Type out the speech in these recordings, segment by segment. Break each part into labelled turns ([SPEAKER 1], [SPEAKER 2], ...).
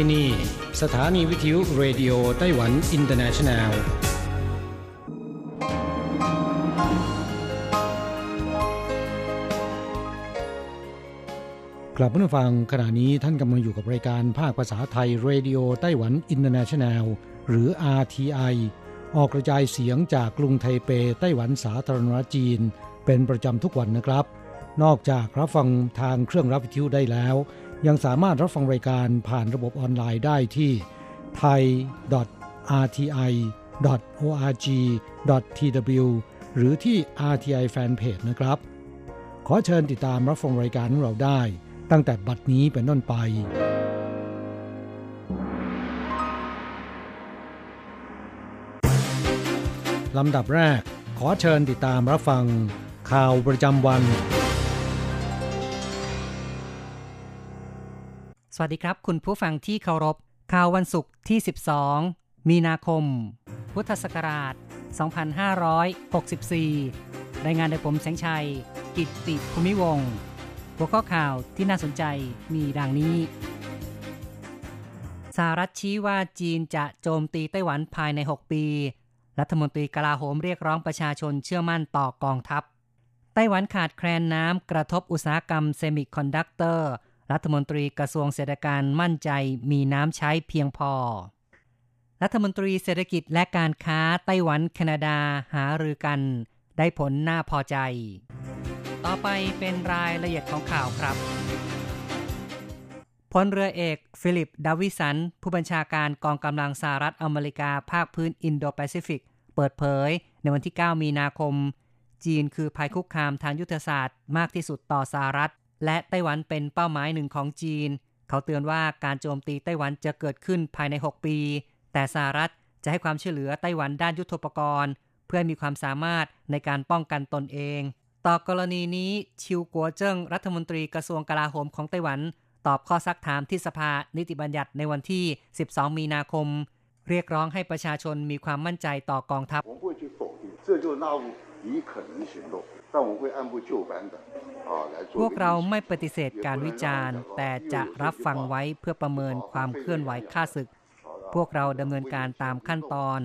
[SPEAKER 1] ที่นี่ สถานีวิทยุเรดิโอไต้หวันอินเตอร์เนชันแนลกลับมาฟังขณะนี้ท่านกำลังอยู่กับรายการภาคภาษาไทยเรดิโอไต้หวันอินเตอร์เนชันแนลหรือ RTI ออกกระจายเสียงจากกรุงไทเปไต้หวันสาธารณรัฐจีน เป็นประจำทุกวันนะครับ นอกจากรับฟังทางเครื่องรับวิทยุได้แล้ว ยังสามารถรับฟังรายการผ่านระบบออนไลน์ได้ที่ thai.rti.org.tw หรือที่ RTI Fanpage นะครับ ขอเชิญติดตามรับฟังรายการของเราได้ ตั้งแต่บัดนี้เป็นต้นไป ลำดับแรก ขอเชิญติดตามรับฟังข่าวประจำวัน
[SPEAKER 2] สวัสดีครับ คุณผู้ฟังที่เคารพ ข่าววันศุกร์ที่ 12 มีนาคม พุทธศักราช 2564 รายงานโดยผมแสงชัย กิตติภูมิวงศ์หัวข้อข่าวที่น่าสนใจมีดังนี้สหรัฐชี้ว่าจีนจะโจมตีไต้หวันภายใน 6 ปี รัฐมนตรีกลาโหมเรียกร้องประชาชนเชื่อมั่นต่อกองทัพ ไต้หวันขาดแคลนน้ำกระทบอุตสาหกรรมเซมิคอนดักเตอร์ รัฐมนตรีกระทรวงเศรษฐกิจมั่นใจมีน้ำใช้เพียงพอ รัฐมนตรีเศรษฐกิจและการค้าไต้หวันแคนาดาหารือกัน ได้ผลน่าพอใจ ต่อไปเป็นรายละเอียดของข่าวครับพลเรือเอก ฟิลิป ดาวิสัน ผู้บัญชาการกองกำลังสหรัฐอเมริกาภาคพื้นอินโดแปซิฟิก เปิดเผย ในวันที่ 9 มีนาคม จีนคือภัยคุกคามทางยุทธศาสตร์มากที่สุดต่อสหรัฐ และไต้หวันเป็นเป้าหมายหนึ่งของจีน เขาเตือนว่าการโจมตีไต้หวันจะเกิดขึ้นภายใน 6 ปี แต่สหรัฐจะให้ความช่วยเหลือไต้หวันด้านยุทโธปกรณ์ เพื่อมีความสามารถในการป้องกันตนเอง ต่อกรณีนี้ชิวกัวเจิ้งรัฐมนตรีกระทรวงกลาโหมของไต้หวัน ตอบข้อซักถามที่สภานิติบัญญัติในวันที่ 12 มีนาคม เรียกร้องให้ประชาชนมีความมั่นใจต่อกองทัพ พวกเราไม่ปฏิเสธการวิจารณ์ แต่จะรับฟังไว้เพื่อประเมินความเคลื่อนไหวค่าศึก พวกเราดำเนินการตามขั้นตอน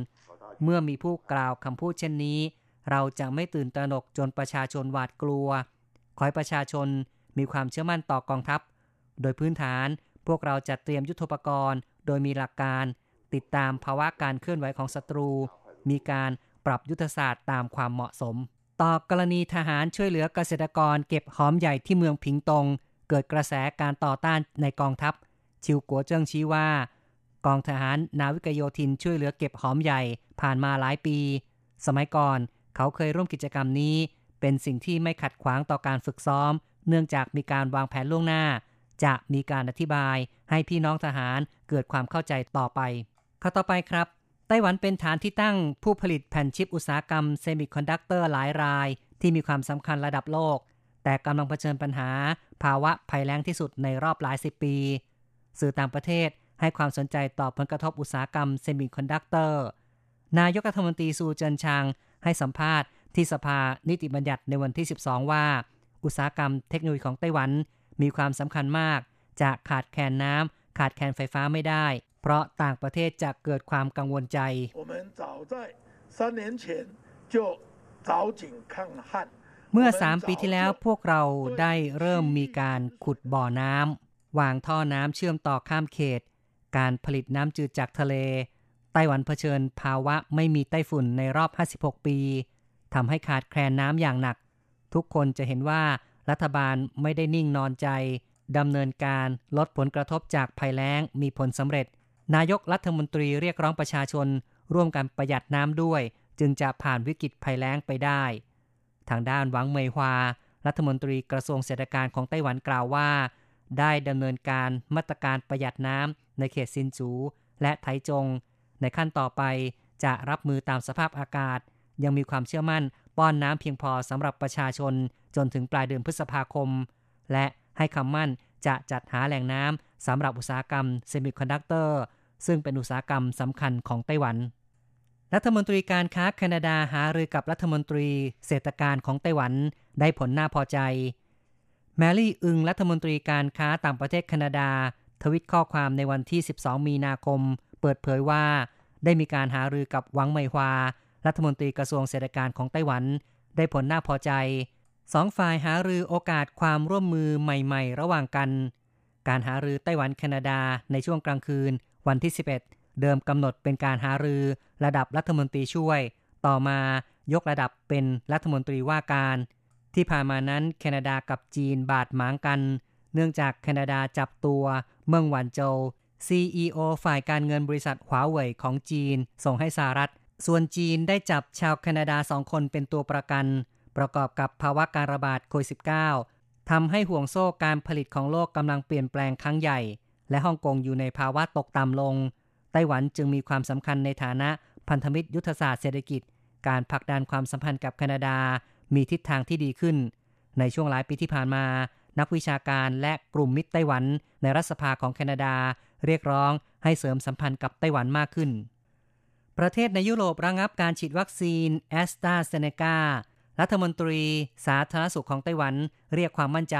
[SPEAKER 2] เมื่อมีผู้กล่าวคำพูดเช่นนี้ เราจะไม่ตื่นตระหนกจนประชาชนหวาดกลัว ขอให้ประชาชนมีความเชื่อมั่นต่อกองทัพ โดยพื้นฐานพวกเราจะเตรียมยุทธปกรณ์ โดยมีหลักการ ติดตามภาวะการเคลื่อนไหวของศัตรู มีการ ปรับยุทธศาสตร์ตามความเหมาะสม ต่อกรณีทหารช่วยเหลือเกษตรกรเก็บหอมใหญ่ที่เมืองผิงตง เกิดกระแสการต่อต้านในกองทัพ ชิวกัวเจิ้งชี้ว่า กองทหารนาวิกโยธินช่วยเหลือเก็บหอมใหญ่ผ่านมาหลายปี สมัยก่อนเขาเคยร่วมกิจกรรมนี้ เป็นสิ่งที่ไม่ขัดขวางต่อการฝึกซ้อม เนื่องจากมีการวางแผนล่วงหน้า จะมีการอธิบายให้พี่น้องทหารเกิดความเข้าใจต่อไปข้อต่อไปครับ ไต้หวันเป็นฐานที่ตั้งผู้ผลิตแผ่นชิปอุตสาหกรรมเซมิคอนดักเตอร์หลายราย ที่มีความสำคัญระดับโลก แต่กำลังเผชิญปัญหา ภาวะภัยแล้งที่สุดในรอบหลายสิบปี สื่อต่างประเทศให้ความสนใจต่อผลกระทบอุตสาหกรรมเซมิคอนดักเตอร์ นายกรัฐมนตรีซูเจินชางให้สัมภาษณ์ที่สภานิติบัญญัติในวันที่ 12 ว่า อุตสาหกรรมเทคโนโลยีของไต้หวันมีความสำคัญมากจะขาดแคลนน้ำ ขาดแคลนไฟฟ้าไม่ได้ เพราะต่างประเทศจะเกิดความกังวลใจเมื่อ 3 ปีที่แล้วพวกเราได้เริ่มมีการขุดบ่อน้ำวางท่อน้ำเชื่อมต่อข้ามเขต การผลิตน้ำจืดจากทะเล ไต้หวันเผชิญภาวะไม่มีไต้ฝุ่นในรอบ 56 ปีทำให้ขาดแคลนน้ำอย่างหนัก ทุกคนจะเห็นว่ารัฐบาลไม่ได้นิ่งนอนใจ ดำเนินการลดผลกระทบจากภัยแล้งมีผลสำเร็จ นายกรัฐมนตรีเรียกร้องประชาชน ร่วมกันประหยัดน้ำด้วย จึงจะผ่านวิกฤตภัยแล้งไปได้ ทางด้านหวังเมยฮวา รัฐมนตรีกระทรวงเศรษฐกิจของไต้หวันกล่าวว่า ได้ดำเนินการมาตรการประหยัดน้ำในเขตซินจูและไถจง ในขั้นต่อไปจะรับมือตามสภาพอากาศ ยังมีความเชื่อมั่นป้อนน้ำเพียงพอสำหรับประชาชนจนถึงปลายเดือนพฤษภาคม และ ให้คำมั่นจะจัดหาแหล่งน้ำสำหรับอุตสาหกรรมเซมิคอนดักเตอร์ซึ่งเป็นอุตสาหกรรมสำคัญของไต้หวัน รัฐมนตรีการค้าแคนาดาหารือกับรัฐมนตรีเศรษฐการของไต้หวันได้ผลน่าพอใจ แมรี่อึงรัฐมนตรีการค้าต่างประเทศแคนาดา ทวิตข้อความในวันที่ 12 มีนาคม เปิดเผยว่า ได้มีการหารือกับหวังไมฮวา รัฐมนตรีกระทรวงเศรษฐกิจของไต้หวัน ได้ผลน่าพอใจ สองฝ่ายหารือโอกาสความร่วมมือใหม่ๆ ระหว่างกัน การหารือไต้หวันแคนาดาในช่วงกลางคืน วันที่ 11 เดิมกำหนดเป็นการหารือระดับรัฐมนตรีช่วย ต่อมายกระดับเป็นรัฐมนตรีว่าการ ที่ผ่านมานั้นแคนาดากับจีนบาดหมางกัน เนื่องจากแคนาดาจับตัวเมืองหวานโจว CEO ฝ่ายการเงินบริษัทหวาเว่ยของจีน ส่งให้สหรัฐ ส่วนจีนได้จับชาวแคนาดาสองคนเป็นตัวประกัน ประกอบกับภาวะการระบาดโควิด -19 ทำให้ห่วงโซ่การผลิตของโลกกำลังเปลี่ยนแปลงครั้งใหญ่ และฮ่องกงอยู่ในภาวะตกต่ำลง ไต้หวันจึงมีความสำคัญในฐานะพันธมิตรยุทธศาสตร์เศรษฐกิจ การผลักดันความสัมพันธ์กับแคนาดา มีทิศทางที่ดีขึ้น ในช่วงหลายปีที่ผ่านมา นักวิชาการและกลุ่มมิตรไต้หวัน ในรัฐสภาของแคนาดา เรียกร้องให้เสริมสัมพันธ์กับไต้หวันมากขึ้น ประเทศในยุโรประงับการฉีดวัคซีนแอสตราเซเนกา รัฐมนตรีสาธารณสุขของไต้หวันเรียกความมั่นใจ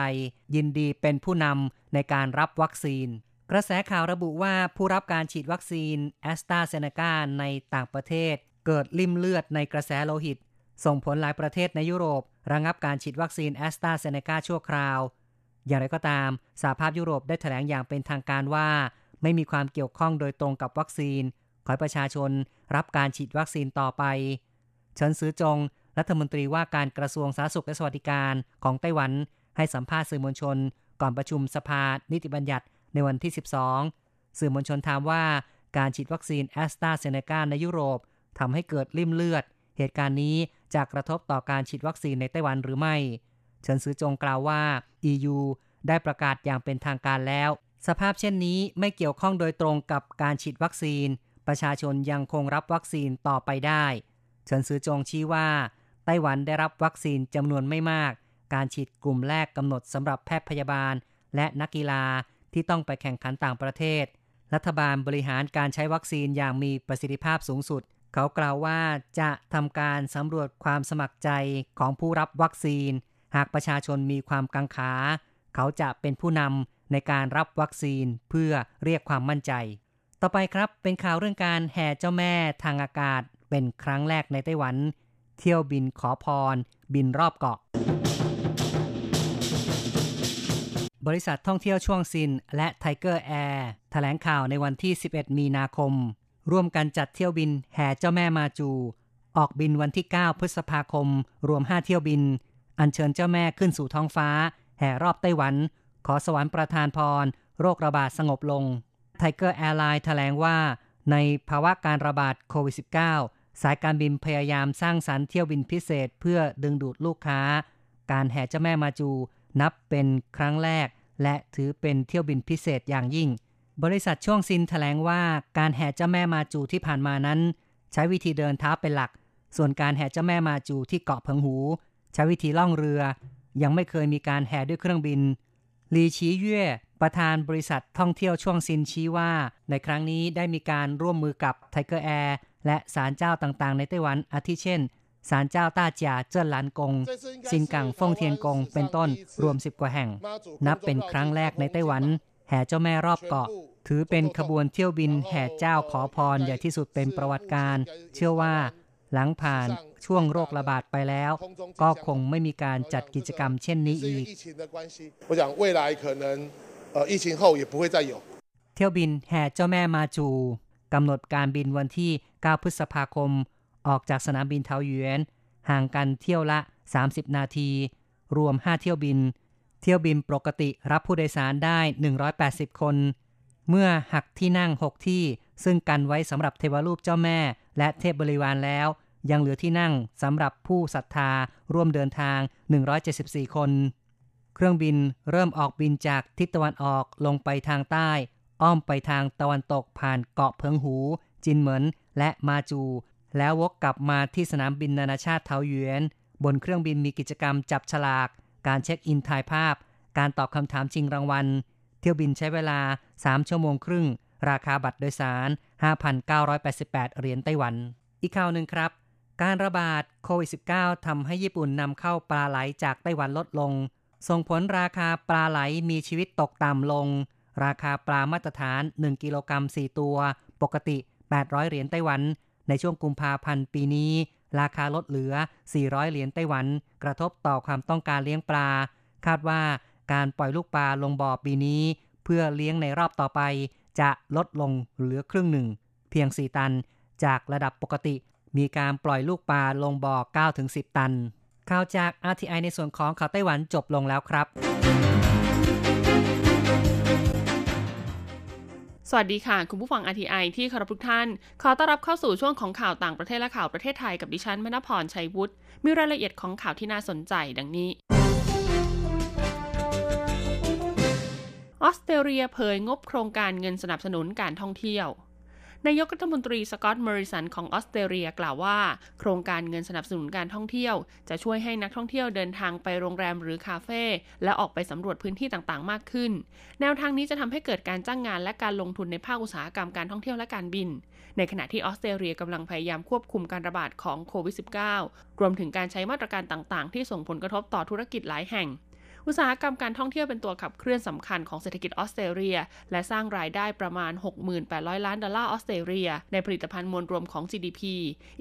[SPEAKER 2] ยินดีเป็นผู้นำในการรับวัคซีน กระแสข่าวระบุว่าผู้รับการฉีดวัคซีนแอสตราเซเนกาในต่างประเทศ เกิดลิ่มเลือดในกระแสโลหิต ส่งผลหลายประเทศในยุโรประงับการฉีดวัคซีนแอสตราเซเนกาชั่วคราว อย่างไรก็ตามสหภาพยุโรปได้แถลงอย่างเป็นทางการว่า ไม่มีความเกี่ยวข้องโดยตรงกับวัคซีน ขอให้ประชาชนรับการฉีดวัคซีนต่อไปเฉินซือจง รัฐมนตรีว่าการกระทรวงสาธารณสุขและสวัสดิการของไต้หวัน ให้สัมภาษณ์สื่อมวลชน ก่อนประชุมสภานิติบัญญัติในวันที่ 12 สื่อมวลชนถามว่าการฉีดวัคซีนแอสตราเซเนกาในยุโรปทำให้เกิดลิ่มเลือด เหตุการณ์นี้จะกระทบต่อการฉีดวัคซีนในไต้หวันหรือไม่ เฉินซือจงกล่าวว่า EU ได้ประกาศอย่างเป็นทางการแล้ว สภาพเช่นนี้ไม่เกี่ยวข้องโดยตรงกับการฉีดวัคซีน ประชาชนยังคงรับวัคซีนต่อไปได้ เฉินซือจงชี้ว่า ไต้หวันได้รับวัคซีนจำนวนไม่มาก การฉีดกลุ่มแรกกำหนดสำหรับแพทย์พยาบาล และนักกีฬาที่ต้องไปแข่งขันต่างประเทศ รัฐบาลบริหารการใช้วัคซีนอย่างมีประสิทธิภาพสูงสุด เขากล่าวว่าจะทำการสำรวจความสมัครใจของผู้รับวัคซีน หากประชาชนมีความกังขา เขาจะเป็นผู้นำในการรับวัคซีนเพื่อเรียกความมั่นใจ ต่อไปครับเป็นข่าวเรื่องการแห่เจ้าแม่ทางอากาศเป็นครั้งแรกในไต้หวัน เที่ยวบินขอพร บินรอบเกาะ บริษัทท่องเที่ยวช่วงซิน และไทเกอร์แอร์แถลงข่าวในวันที่ 11 มีนาคม ร่วมกันจัดเที่ยวบินแห่เจ้าแม่มาจู ออกบินวันที่ 9 พฤษภาคม รวม 5 เที่ยวบิน อัญเชิญเจ้าแม่ขึ้นสู่ท้องฟ้า แห่รอบไต้หวัน ขอสวรรค์ประทานพร โรคระบาดสงบลงไทเกอร์แอร์ไลน์แถลงว่า ในภาวะการระบาดโควิด -19 สายการบินพยายามสร้างสรรค์เที่ยวบินพิเศษเพื่อดึงดูดลูกค้า การแห่เจ้าแม่มาจูนับเป็นครั้งแรก และถือเป็นเที่ยวบินพิเศษอย่างยิ่ง บริษัทช่วงซินแถลงว่าการแห่เจ้าแม่มาจูที่ผ่านมานั้น ใช้วิธีเดินเท้าเป็นหลัก ส่วนการแห่เจ้าแม่มาจูที่เกาะเพิงหู ใช้วิธีล่องเรือ ยังไม่เคยมีการแห่ด้วยเครื่องบินลีชีเย่ประธานบริษัทท่องเที่ยวช่วงซินชี้ว่า ในครั้งนี้ได้มีการร่วมมือกับไทเกอร์แอร์ และศาลเจ้าต่างๆ ในไต้หวันอาทิเช่นศาลเจ้าต้าจ่าเจิ้นหลานกงสินกังฟงเทียนกงเป็นต้นรวมสิบกว่าแห่ง นับเป็นครั้งแรกในไต้หวัน แห่เจ้าแม่รอบเกาะ ถือเป็นขบวนเที่ยวบินแห่เจ้าขอพรใหญ่ที่สุดเป็นประวัติการณ์ เชื่อว่าหลังผ่านช่วงโรคระบาดไปแล้ว ก็คงไม่มีการจัดกิจกรรมเช่นนี้อีกเที่ยวบินแห่เจ้าแม่มาจู กำหนดการบินวันที่ 9 พฤษภาคม ออกจากสนามบินเทาหยวนห่างกันเที่ยวละ 30 นาที รวม 5 เที่ยวบิน เที่ยวบินปกติรับผู้โดยสารได้ 180 คน เมื่อหักที่นั่ง 6 ที่ ซึ่งกันไว้สำหรับเทวรูปเจ้าแม่ และเทพบริวารแล้ว ยังเหลือที่นั่งสำหรับผู้ศรัทธาร่วมเดินทาง 174 คน เครื่องบินเริ่มออกบินจากทิศตะวันออกลงไปทางใต้ อ้อมไปทางตะวันตกผ่านเกาะเพิงหู จินเหมินและมาจู แล้ววกกลับมาที่สนามบินนานาชาติเทาหยวนบนเครื่องบินมีกิจกรรมจับฉลาก การเช็คอินถ่ายภาพ การตอบคำถามชิงรางวัล เที่ยวบินใช้เวลา 3 ชั่วโมงครึ่ง ราคาบัตรโดยสาร 5,988 เหรียญไต้หวัน อีกข่าวหนึ่งครับ การระบาดโควิด -19 ทำให้ญี่ปุ่นนำเข้าปลาไหลจากไต้หวันลดลง ส่งผลราคาปลาไหลมีชีวิตตกต่ำลง ราคาปลามาตรฐาน 1 กิโลกรัม 4 ตัว ปกติ 800 เหรียญไต้หวัน ในช่วงกุมภาพันธ์ปีนี้ ราคาลดเหลือ 400 เหรียญไต้หวัน กระทบต่อความต้องการเลี้ยงปลา คาดว่าการปล่อยลูกปลาลงบ่อปีนี้ เพื่อเลี้ยงในรอบต่อไป จะลดลงเหลือครึ่งหนึ่ง เพียง 4 ตัน จากระดับปกติ มีการปล่อยลูกปลาลงบ่อ 9-10 ตัน ข่าวจาก RTI ในส่วนของข่าวไต้หวันจบลงแล้วครับ
[SPEAKER 3] สวัสดีค่ะ คุณผู้ฟัง RTI ที่เคารพทุกท่าน ขอต้อนรับเข้าสู่ช่วงของข่าวต่างประเทศและข่าวประเทศไทยกับดิฉันมณพรชัยวุฒิมีรายละเอียดของข่าวที่น่าสนใจดังนี้ ออสเตรเลียเผยงบโครงการเงินสนับสนุนการท่องเที่ยว นายกรัฐมนตรีสกอตต์มอริสันของออสเตรเลียกล่าวว่า โครงการเงินสนับสนุนการท่องเที่ยว จะช่วยให้นักท่องเที่ยวเดินทางไปโรงแรมหรือคาเฟ่และออกไปสำรวจพื้นที่ต่างๆ มากขึ้น แนวทางนี้จะทำให้เกิดการจ้างงานและการลงทุนในภาคอุตสาหกรรมการท่องเที่ยวและการบิน ในขณะที่ออสเตรเลียกำลังพยายามควบคุมการระบาดของโควิด -19 รวมถึงการใช้มาตรการต่างๆ ที่ส่งผลกระทบต่อธุรกิจหลายแห่ง อุตสาหกรรมการท่องเที่ยวเป็นตัวขับเคลื่อนสำคัญของเศรษฐกิจออสเตรเลีย และสร้างรายได้ประมาณ 68,000 ล้านดอลลาร์ออสเตรเลีย ในผลิตภัณฑ์มวลรวมของ GDP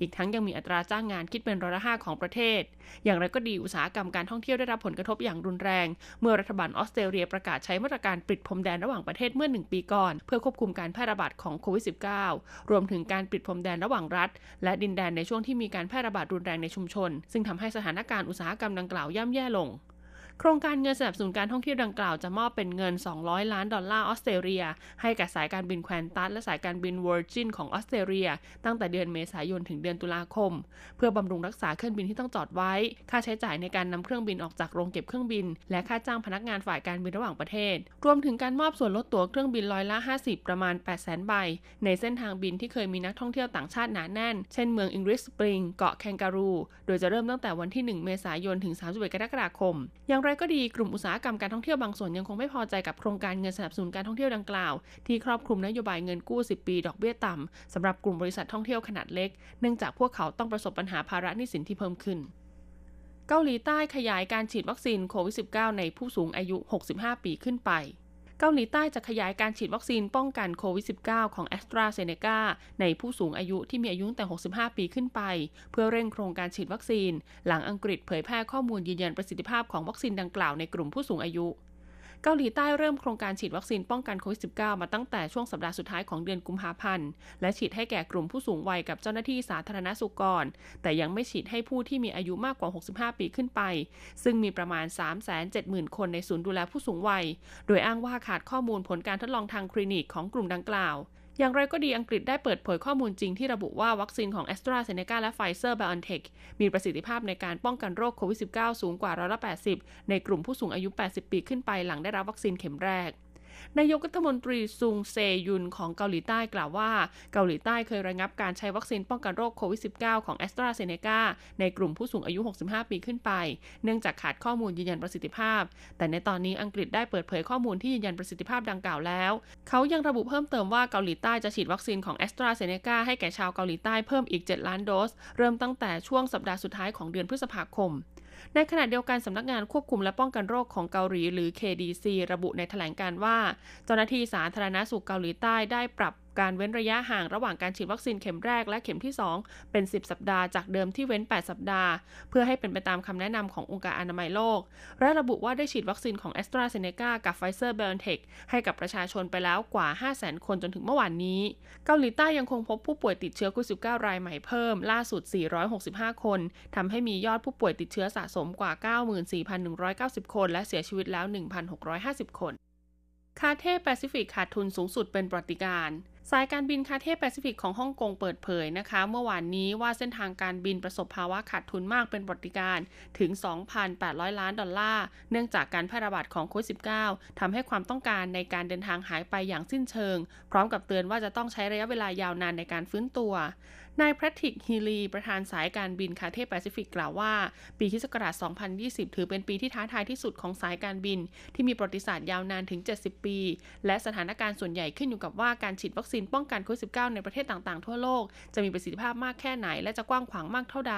[SPEAKER 3] อีกทั้งยังมีอัตราจ้างงานคิดเป็นร้อยละห้าของประเทศ อย่างไรก็ดีอุตสาหกรรมการท่องเที่ยวได้รับผลกระทบอย่างรุนแรง เมื่อรัฐบาลออสเตรเลียประกาศใช้มาตรการปิดพรมแดนระหว่างประเทศเมื่อหนึ่งปีก่อน เพื่อควบคุมการแพร่ระบาดของโควิด -19 รวมถึงการปิดพรมแดนระหว่างรัฐ และดินแดนในช่วงที่มีการแพร่ระบาดรุนแรงในชุมชน ซึ่งทำให้สถานการณ์อุตสาหกรรมดังกล่าวย่ำแย่ลง โครงการเงินสนับสนุนการท่องเที่ยวดังกล่าวจะมอบเป็นเงิน 200 ล้านดอลลาร์ออสเตรเลีย ให้กับสายการบินแควนตัสและสายการบินเวอร์จินของออสเตรเลีย ตั้งแต่เดือนเมษายนถึงเดือนตุลาคม เพื่อบำรุงรักษาเครื่องบินที่ต้องจอดไว้ ค่าใช้จ่ายในการนำเครื่องบินออกจากโรงเก็บเครื่องบิน และค่าจ้างพนักงานฝ่ายการบินระหว่างประเทศ รวมถึงการมอบส่วนลดตั๋วเครื่องบินร้อยละ 50 ประมาณ 800,000 ใบ ในเส้นทางบินที่เคยมีนักท่องเที่ยวต่างชาติหนาแน่น เช่นเมืองอิงริสสปริง เกาะแคนการู โดยจะเริ่มตั้งแต่วันที่ 1 เมษายน ถึง 31 กรกฎาคมอย่างไรก็ดีกลุ่มอุตสาหกรรมการท่องเที่ยวบางส่วนยังคงไม่พอใจกับโครงการเงินสนับสนุนการท่องเที่ยวดังกล่าว ที่ครอบคลุมนโยบายเงินกู้ 10 ปีดอกเบี้ยต่ำสำหรับกลุ่มบริษัทท่องเที่ยวขนาดเล็ก เนื่องจากพวกเขาต้องประสบปัญหาภาระหนี้สินที่เพิ่มขึ้นเกาหลีใต้ขยายการฉีดวัคซีนโควิด -19 ในผู้สูงอายุ 65 ปีขึ้นไป เกาหลีใต้จะขยายการฉีดวัคซีนป้องกันโควิด -19 ของแอสตราเซเนกาในผู้สูงอายุที่มีอายุตั้งแต่ 65 ปีขึ้นไป เพื่อเร่งโครงการฉีดวัคซีน หลังอังกฤษเผยแพร่ข้อมูลยืนยันประสิทธิภาพของวัคซีนดังกล่าวในกลุ่มผู้สูงอายุ เกาหลีใต้เริ่มโครงการฉีดวัคซีนป้องกันโควิด -19 มาตั้งแต่ช่วงสัปดาห์สุดท้ายของเดือนกุมภาพันธ์ และฉีดให้แก่กลุ่มผู้สูงวัยกับเจ้าหน้าที่สาธารณสุขก่อน แต่ยังไม่ฉีดให้ผู้ที่มีอายุมากกว่า 65 ปีขึ้นไป ซึ่งมีประมาณ 370,000 คนในศูนย์ดูแลผู้สูงวัย โดยอ้างว่าขาดข้อมูลผลการทดลองทางคลินิกของกลุ่มดังกล่าว อย่างไรก็ดีอังกฤษได้เปิดเผยข้อมูลจริงที่ระบุว่าวัคซีนของ a s t r a z เซ e c a และ Pfizer BioNTech มีประสิทธิภาพในการป้องกันโรคโควิด -19 สูงกว่าร้อยละ80 ในกลุ่มผู้สูงอายุ 80 ปีขึ้นไปหลังได้รับวัคซีนเข็มแรก นายกรัฐมนตรีซุงเซยุนของเกาหลีใต้กล่าวว่า เกาหลีใต้เคยระงับการใช้วัคซีนป้องกันโรคโควิด -19 ของแอสตราเซเนกาในกลุ่มผู้สูงอายุ 65 ปีขึ้นไป เนื่องจากขาดข้อมูลยืนยันประสิทธิภาพ แต่ในตอนนี้อังกฤษได้เปิดเผยข้อมูลที่ยืนยันประสิทธิภาพดังกล่าวแล้ว เขายังระบุเพิ่มเติมว่าเกาหลีใต้จะฉีดวัคซีนของแอสตราเซเนกาให้แก่ชาวเกาหลีใต้เพิ่มอีก 7 ล้านโดส เริ่มตั้งแต่ช่วงสัปดาห์สุดท้ายของเดือนพฤษภาคม ในขณะเดียวกันสำนักงานควบคุมและป้องกันโรคของเกาหลีหรือ KDC ระบุในแถลงการว่า เจ้าหน้าที่สาธารณาสุขเกาหลีใต้ได้ปรับ การเว้นระยะห่างระหว่างการฉีดวัคซีนเข็มแรกและเข็มที่ 2 เป็น 10 สัปดาห์จากเดิมที่เว้น 8 สัปดาห์ เพื่อให้เป็นไปตามคำแนะนำขององค์การอนามัยโลก และระบุว่าได้ฉีดวัคซีนของ a s t r a z เซ e c a กับ Pfizer BioNTech ให้กับประชาชนไปแล้วกว่า 500,000 คนจนถึงเมื่อวานนี้ เกาหลีใต้ยังคงพบผู้ป่วยติดเชื้อโควิด -19 รายใหม่เพิ่ม ล่าสุด 465 คนทำให้มียอดผู้ป่วยติดเชื้อสะสมกว่า 94,190 คน และเสียชีวิตแล้ว 1,650 คน คาเธ่ย์แปซิฟิกขาดทุนสูงสุดเป็นประวัติการณ์ สายการบินคาเธ่ย์แปซิฟิกของฮ่องกงเปิดเผยนะคะ เมื่อวานนี้ว่าเส้นทางการบินประสบภาวะขาดทุนมากเป็นประวัติการณ์ถึง 2,800 ล้านดอลลาร์ เนื่องจากการแพร่ระบาดของโควิด -19 ทำให้ความต้องการในการเดินทางหายไปอย่างสิ้นเชิง พร้อมกับเตือนว่าจะต้องใช้ระยะเวลายาวนานในการฟื้นตัว นายแพทริกฮีลีประธานสายการบินคาเธ่ย์แปซิฟิกกล่าวว่า ปีคศ2020 ถือเป็นปีที่ท้าทายที่สุดของสายการบิน ที่มีประวัติศาสตร์ยาวนานถึง 70 ปี และสถานการณ์ส่วนใหญ่ขึ้นอยู่กับว่าการฉีดวัคซีนป้องกันโควิด -19 ในประเทศต่างๆ ทั่วโลก จะมีประสิทธิภาพมากแค่ไหนและจะกว้างขวางมากเท่าใด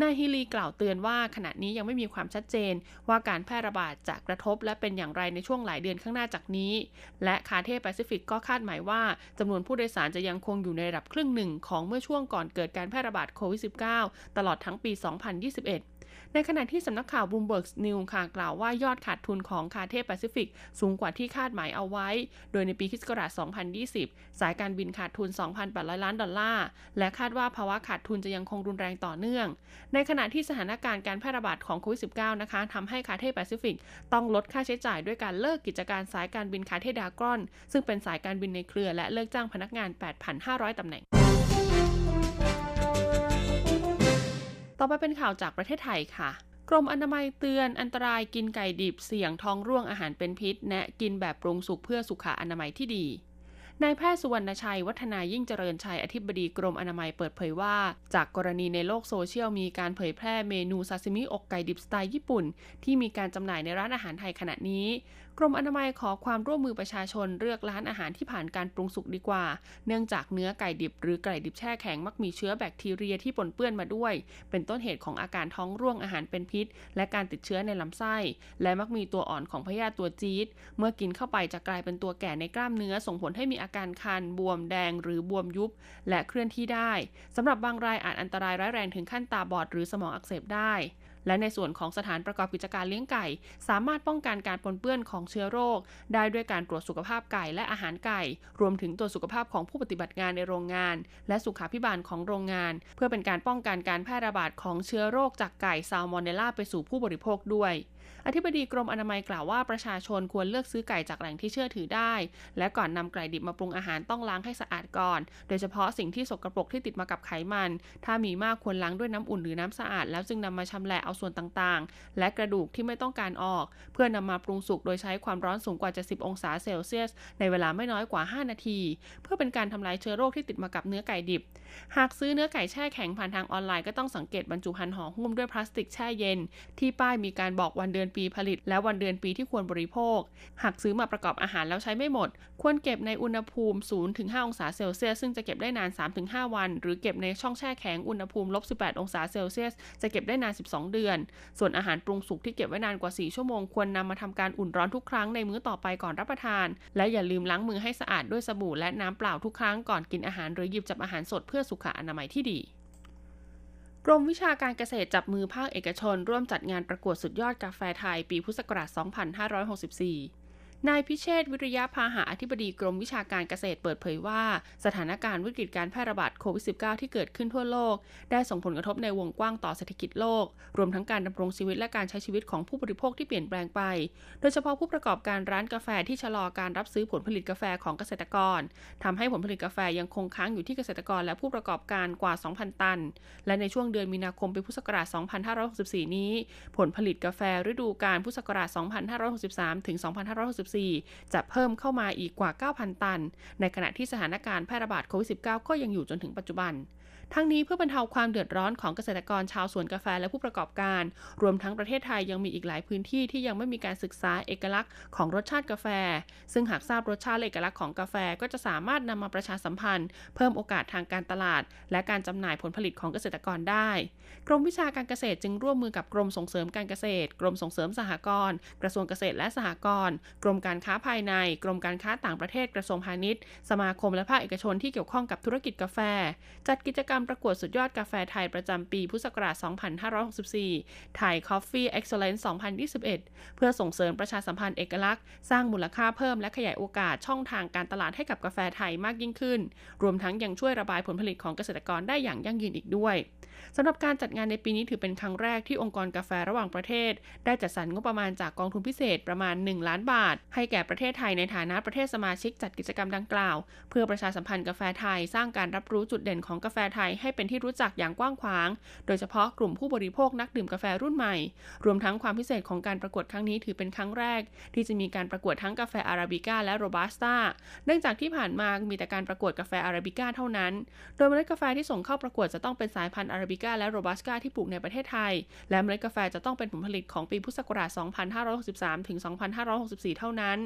[SPEAKER 3] นายฮิลีกล่าวเตือนว่าขณะนี้ยังไม่มีความชัดเจน ว่าการแพร่ระบาดจะกระทบและเป็นอย่างไรในช่วงหลายเดือนข้างหน้าจากนี้ และคาเทแปซิฟิกก็คาดหมายว่าจำนวนผู้โดยสารจะยังคงอยู่ในระดับครึ่งหนึ่งของเมื่อช่วงก่อนเกิดการแพร่ระบาดโควิด -19 ตลอดทั้งปี 2021 ในขณะที่สำนักข่าว Bloomberg News ค่ะกล่าวว่ายอดขาดทุนของ Cathay Pacific สูงกว่าที่คาดหมายเอาไว้ โดยในปีคศ2020 สายการบินขาดทุน 2,800 ล้านดอลลาร์ และคาดว่าภาวะขาดทุนจะยังคงรุนแรงต่อเนื่อง ในขณะที่สถานการณ์การแพร่ระบาดของโควิด -19 นะคะทำให้ Cathay Pacific ต้องลดค่าใช้จ่ายด้วยการเลิกกิจการสายการบิน Cathay Dragon ซึ่งเป็นสายการบินในเครือและเลิกจ้างพนักงาน 8,500 ตำแหน่ง ต่อไปเป็นข่าวจากประเทศไทยค่ะ กรมอนามัยเตือนอันตรายกินไก่ดิบเสี่ยงท้องร่วงอาหารเป็นพิษ แนะกินแบบปรุงสุกเพื่อสุขอนามัยที่ดีนายแพทย์สุวรรณชัย วัฒนายิ่งเจริญชัย อธิบดีกรมอนามัยเปิดเผยว่า จากกรณีในโลกโซเชียลมีการเผยแพร่เมนูซาซิมิอกไก่ดิบสไตล์ญี่ปุ่น ที่มีการจำหน่ายในร้านอาหารไทยขณะนี้ กรมอนามัยขอความร่วมมือประชาชนเลือกร้านอาหารที่ผ่านการปรุงสุกดีกว่า เนื่องจากเนื้อไก่ดิบหรือไก่ดิบแช่แข็งมักมีเชื้อแบคทีเรียที่ปนเปื้อนมาด้วย เป็นต้นเหตุของอาการท้องร่วงอาหารเป็นพิษ และการติดเชื้อในลำไส้ และมักมีตัวอ่อนของพยาธิตัวจี๊ดเมื่อกินเข้าไปจะกลายเป็นตัวแก่ในกล้ามเนื้อส่งผลให้มีอาการคัน บวมแดง หรือบวมยุบ และเคลื่อนที่ได้สำหรับบางรายอาจอันตรายร้ายแรงถึงขั้นตาบอดหรือสมองอักเสบได้ และในส่วนของสถานประกอบกิจการเลี้ยงไก่ สามารถป้องกันการปนเปื้อนของเชื้อโรค ได้ด้วยการตรวจสุขภาพไก่และอาหารไก่ รวมถึงตรวจสุขภาพของผู้ปฏิบัติงานในโรงงาน และสุขาพิบาลของโรงงาน เพื่อเป็นการป้องกันการแพร่ระบาดของเชื้อโรคจากไก่ซาลมอนเนล่าไปสู่ผู้บริโภคด้วย อธิบดีกรมอนามัยกล่าวว่าประชาชนควรเลือกซื้อไก่จากแหล่งที่เชื่อถือได้ และก่อนนำไก่ดิบมาปรุงอาหารต้องล้างให้สะอาดก่อน โดยเฉพาะสิ่งที่สกรปรกที่ติดมากับไขมัน ถ้ามีมากควรล้างด้วยน้ำอุ่นหรือน้ำสะอาด แล้วจึงนำมาชำแหละเอาส่วนต่างๆ และกระดูกที่ไม่ต้องการออก เพื่อนำมาปรุงสุกโดยใช้ความร้อนสูงกว่า 70 องศาเซลเซียส ในเวลาไม่น้อยกว่า 5 นาที เพื่อเป็นการทำลายเชื้อโรคที่ติดมากับเนื้อไก่ดิบ หากซื้อเนื้อไก่แช่แข็งผ่านทางออนไลน์ก็ต้องสังเกตบรรจุภัณฑ์ห่อหุ้มด้วยพลาสติกแช่เย็น ที่ป้ายมีการบอกวันเดือนปีผลิต และวันเดือนปีที่ควรบริโภค หากซื้อมาประกอบอาหารแล้วใช้ไม่หมด ควรเก็บในอุณหภูมิ 0-5 องศาเซลเซียสซึ่งจะเก็บได้นาน 3-5 วัน หรือเก็บในช่องแช่แข็งอุณหภูมิลบ18 องศาเซลเซียสจะเก็บได้นาน 12 เดือน ส่วนอาหารปรุงสุกที่เก็บไว้นานกว่า 4 ชั่วโมงควรนำมาทำการอุ่นร้อนทุกครั้งในมื้อต่อไปก่อนรับประทาน และอย่าลืมล้างมือให้สะอาดด้วยสบู่และน้ำเปล่าทุกครั้งก่อนกินอาหารหรือหยิบจับอาหารสดเพื่อสุขอนามัยที่ดี กรมวิชาการเกษตรจับมือภาคเอกชน ร่วมจัดงานประกวดสุดยอดกาแฟไทย ปีพุทธศักราช 2564 นายพิเชษวิริยะพาหาอธิบดีกรมวิชาการเกษตรเปิดเผยว่า สถานการณ์วิกฤตการแพร่ระบาดโควิด -19 ที่เกิดขึ้นทั่วโลก ได้ส่งผลกระทบในวงกว้างต่อเศรษฐกิจโลก รวมทั้งการดำรงชีวิตและการใช้ชีวิตของผู้บริโภคที่เปลี่ยนแปลงไป โดยเฉพาะผู้ประกอบการร้านกาแฟที่ชะลอการรับซื้อผลผลิตกาแฟของเกษตรกรทำให้ผลผลิตกาแฟยังคงค้างอยู่ที่เกษตรกรและผู้ประกอบการกว่า 2,000 ตัน และในช่วงเดือนมีนาคมปีพุทธศักราช 2564 นี้ ผลผลิตกาแฟฤดูกาลพุทธศักราช 2563 ถึง 2564จะเพิ่มเข้ามาอีกกว่า 9,000 ตัน ในขณะที่สถานการณ์แพร่ระบาดโควิด -19 ก็ยังอยู่จนถึงปัจจุบัน ทั้งนี้เพื่อบรรเทาความเดือดร้อนของเกษตรกรชาวสวนกาแฟและผู้ประกอบการ รวมทั้งประเทศไทยยังมีอีกหลายพื้นที่ที่ยังไม่มีการศึกษาเอกลักษณ์ของรสชาติกาแฟ ซึ่งหากทราบรสชาติเอกลักษณ์ของกาแฟก็จะสามารถนำมาประชาสัมพันธ์ เพิ่มโอกาสทางการตลาด และการจำหน่ายผลผลิตของเกษตรกรได้ กรมวิชาการเกษตรจึงร่วมมือกับกรมส่งเสริมการเกษตร กรมส่งเสริมสหกรณ์กระทรวงเกษตรและสหกรณ์กรมการค้าภายใน กรมการค้าต่างประเทศกระทรวงพาณิชย์ สมาคมและภาคเอกชนที่เกี่ยวข้องกับธุรกิจกาแฟ จัดกิจกรรมประกวดสุดยอดกาแฟไทยประจำปีพุทธศักราช 2564 ไทย Coffee Excellence 2021 เพื่อส่งเสริมประชาสัมพันธ์เอกลักษณ์ สร้างมูลค่าเพิ่มและขยายโอกาสช่องทางการตลาดให้กับกาแฟไทยมากยิ่งขึ้น รวมทั้งยังช่วยระบายผลผลิตของเกษตรกรได้อย่างยั่งยืนอีกด้วยสำหรับการจัดงานในปีนี้ถือเป็นครั้งแรกที่องค์กรกาแฟระหว่างประเทศ ได้จัดสรรงบประมาณจากกองทุนพิเศษประมาณ 1 ล้านบาท ให้แก่ประเทศไทยในฐานะประเทศสมาชิกจัดกิจกรรมดังกล่าว เพื่อประชาสัมพันธ์กาแฟไทยสร้างการรับรู้จุดเด่นของกาแฟไทยให้เป็นที่รู้จักอย่างกว้างขวาง โดยเฉพาะกลุ่มผู้บริโภคนักดื่มกาแฟรุ่นใหม่ รวมทั้งความพิเศษของการประกวดครั้งนี้ถือเป็นครั้งแรก ที่จะมีการประกวดทั้งกาแฟอาราบิก้าและโรบัสต้า เนื่องจากที่ผ่านมามีแต่การประกวดกาแฟอาราบิก้าเท่านั้น โดยเมล็ดกาแฟที่ส่งเข้าประกวดจะต้องเป็นสายพันธุ์อาราบิก้าและโรบัสต้าที่ปลูกในประเทศไทย และเมล็ดกาแฟจะต้องเป็นผลผลิตของปีพุทธศักราช 2563 ถึง 2564 เท่านั้น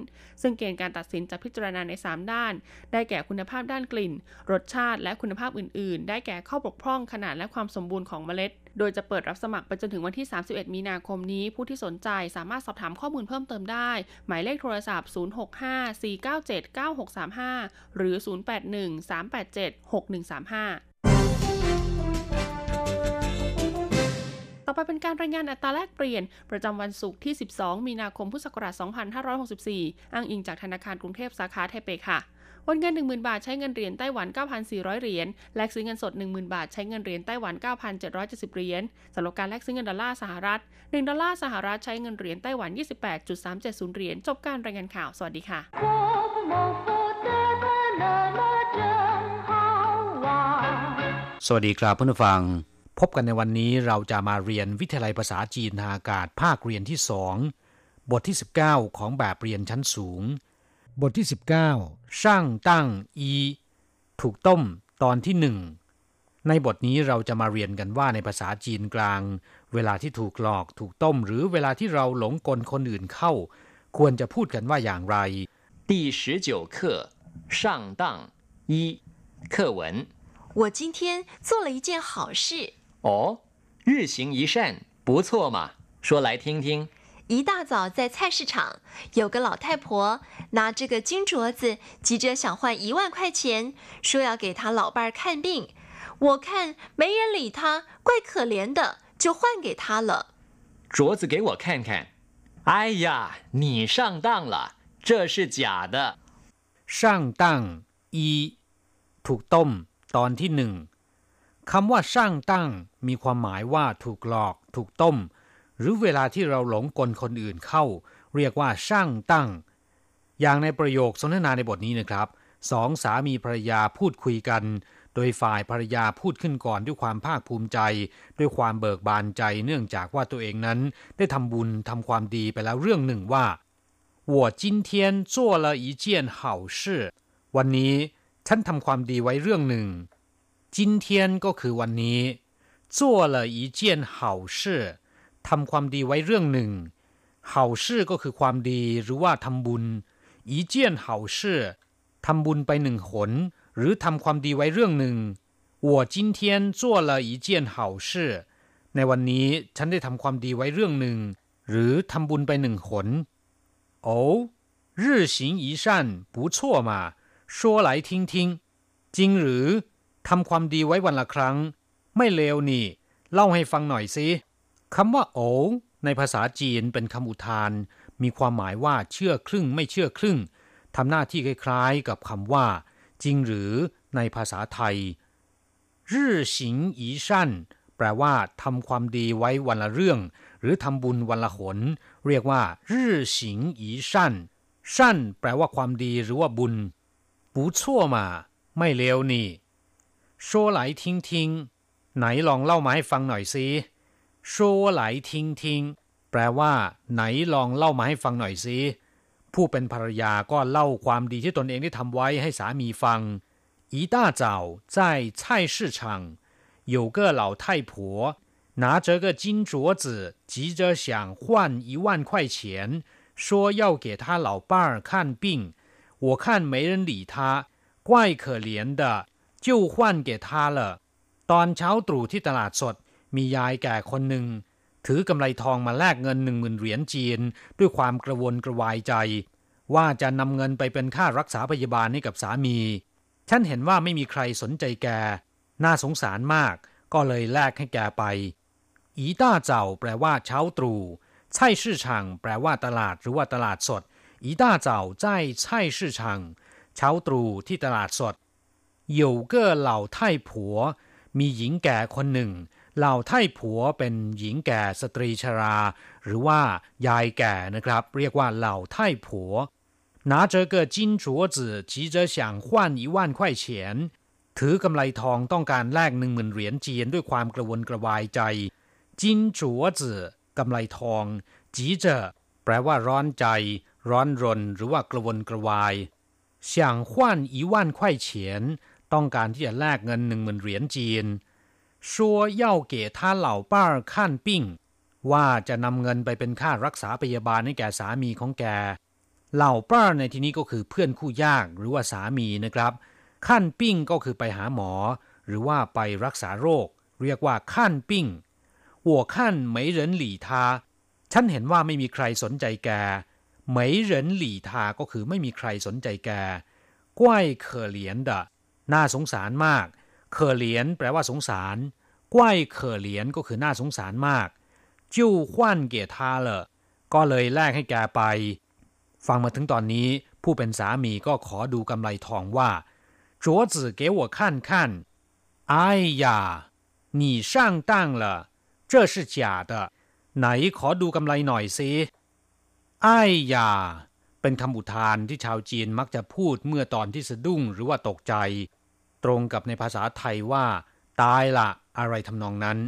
[SPEAKER 3] ซึ่งเกณฑ์การตัดสินจะพิจารณาใน 3 ด้าน ได้แก่คุณภาพด้านกลิ่น รสชาติ และคุณภาพอื่น ๆ ได้แก่ข้อบกพร่องขนาดและความสมบูรณ์ของเมล็ด โดยจะเปิดรับสมัครไปจนถึงวันที่ 31 มีนาคมนี้ ผู้ที่สนใจสามารถสอบถามข้อมูลเพิ่มเติมได้ หมายเลขโทรศัพท์ 065-497-9635 หรือ 081-387-6135ต่อไปเป็นการรายงานอัตราแลกเปลี่ยน ประจำวันศุกร์ที่ 12 มีนาคม พุทธศักราช 2564 อ้างอิงจากธนาคารกรุงเทพสาขาไทเปค่ะ วันเงิน 10,000 บาทใช้เงินเหรียญไต้หวัน 9,400 เหรียญ แลกซื้อเงินสด 10,000 บาทใช้เงินเหรียญไต้หวัน 9,770 เหรียญสำหรับการแลกซื้อเงินดอลลาร์สหรัฐ 1 ดอลลาร์สหรัฐใช้เงินเหรียญไต้หวัน 28.370 เหรียญ จบการรายงานข่าว สวัสดีค่ะ
[SPEAKER 4] สวัสดีครับเพื่อนผู้ฟัง พบกันในวันนี้เราจะมาเรียนวิทยาลัยภาษาจีนทางอากาศภาคเรียนที่สองบทที่ 19 ของแบบเรียนชั้นสูง บทที่ 19 ช่างตั้งอีถูกต้มตอนที่หนึ่งในบทนี้เราจะมาเรียนกันว่าในภาษาจีนกลาง เวลาที่ถูกหลอกถูกต้ม หรือเวลาที่เราหลงกลคนอื่นเข้า ควรจะพูดกันว่าอย่างไร
[SPEAKER 5] 第十九课上当一课文
[SPEAKER 6] 我今天做了一件好事。
[SPEAKER 5] 哦，日行一善，不错嘛，说来听听。
[SPEAKER 6] 一大早在菜市场，有个老太婆拿着个金镯子，急着想换一万块钱，说要给她老伴儿看病。我看没人理她，怪可怜的，就换给她了。
[SPEAKER 5] 镯子给我看看。哎呀，你上当了，这是假的。
[SPEAKER 4] ช่างตั้งอีถูกต้ม ตอนที่หนึ่งคำว่าช่างตั้ง มีความหมายว่าถูกหลอก ถูกต้ม หรือเวลาที่เราหลงกลคนอื่นเข้า เรียกว่าช่างตั้ง อย่างในประโยคสนทนาในบทนี้นะครับสองสามีภรรยาพูดคุยกัน โดยฝ่ายภรรยาพูดขึ้นก่อนด้วยความภาคภูมิใจ ด้วยความเบิกบานใจเนื่องจากว่าตัวเองนั้น ได้ทำบุญทำความดีไปแล้วเรื่องหนึ่งว่า我今天做了一件好事วันนี้ฉันทำความดีไว้เรื่องหนึ่ง今天ก็คือวันนี้做了一件好事 ทำความดีไว้เรื่องหนึ่งเห่าชื่อก็คือความดีหรือว่าทำบุญอีเจียนเห่าชื่อทำบุญไปหนึ่งหน หรือทำความดีไว้เรื่องหนึ่ง我今天做了一件好事ในวันนี้ฉันได้ทำความดีไว้เรื่องหนึ่ง หรือทำบุญไปหนึ่งหนโอ้日行一善不错嘛说来听听จริงหรือทำความดีไว้วันละครั้ง ไม่เลวนี่ เล่าให้ฟังหน่อยสิ คำว่าโองในภาษาจีนเป็นคำอุทาน มีความหมายว่าเชื่อครึ่งไม่เชื่อครึ่งทำหน้าที่คล้ายๆกับคำว่า จริงหรือในภาษาไทย日行一善แปลว่าทำความดีไว้วันละเรื่อง หรือทำบุญวันละหน เรียกว่า日行一善善แปลว่าความดีหรือว่าบุญ不错嘛ไม่เลวนี่โชว์ไหลทิ้งทิ้ไหนลองเล่าไมา้ฟังหน่อยสิ 说来听听แปลว่า ไหนลองเล่ามาให้ฟังหน่อยสิผู้เป็นภรรยาก็เล่าความดีที่ตนเองได้ทำไว้ให้สามีฟัง一大早在菜市场有个老太婆拿着个金镯子急着想换一万块钱说要给他老伴儿看病我看没人理他怪可怜的就换给他了ตอนเช้าตรู่ที่ตลาดสด มียายแก่คนหนึ่ง ถือกำไรทองมาแลกเงินหนึ่งหมื่นเหรียญจีน ด้วยความกระวนกระวายใจ ว่าจะนำเงินไปเป็นค่ารักษาพยาบาลให้กับสามี ฉันเห็นว่าไม่มีใครสนใจแก น่าสงสารมาก ก็เลยแลกให้แกไป อีต้าเจ้าแปลว่าเช้าตรู่ไช่ชื่อช่างแปลว่าตลาดหรือว่าตลาดสด อีต้าเจ้า在菜市场เช้าตรู่ที่ตลาดสด有个老太婆มีหญิงแก่คนหนึ่ง เหล่าไท่ผัวเป็นหญิงแก่สตรีชรา หรือว่ายายแก่นะครับ เรียกว่าเหล่าไท่ผัว拿着个金镯子急着想换一万块钱ถือกำไรทองต้องการแลกหนึ่งหมื่นเหรียญจีนด้วยความกระวนกระวายใจ จินจัวจือกำไรทอง จีเจอแปลว่าร้อนใจ ร้อนรน หรือว่ากระวนกระวาย想换一万块钱ต้องการที่จะแลกเงินหนึ่งหมื่นเหรียญจีน 说要给他老伴儿看病ว่าจะนำเงินไปเป็นค่ารักษาพยาบาลให้แก่สามีของแก เหล่าป้าในที่นี้ก็คือเพื่อนคู่ยากหรือว่าสามีนะครับ ขั้นปิ้งก็คือไปหาหมอ หรือว่าไปรักษาโรค เรียกว่าขั้นปิ้ง 我看没人理他ฉันเห็นว่าไม่มีใครสนใจแก没人理他ก็คือไม่มีใครสนใจแก怪可怜的น่าสงสารมาก เคอเหลียนแปลว่าสงสารกว้ายเคอเหลียนก็คือน่าสงสารมากจิ้วขวัญเกียทาเลยก็เลยแลกให้แกไป ฟังมาถึงตอนนี้ ผู้เป็นสามีก็ขอดูกำไรทองว่า镯子给我看看哎呀你上当了这是假的ไหนขอดูกำไรหน่อยสิไอ้ยาเป็นคำอุทานที่ชาวจีนมักจะพูดเมื่อตอนที่สะดุ้งหรือว่าตกใจ ตรงกับในภาษาไทยว่า ตายละอะไรทำนองนั้น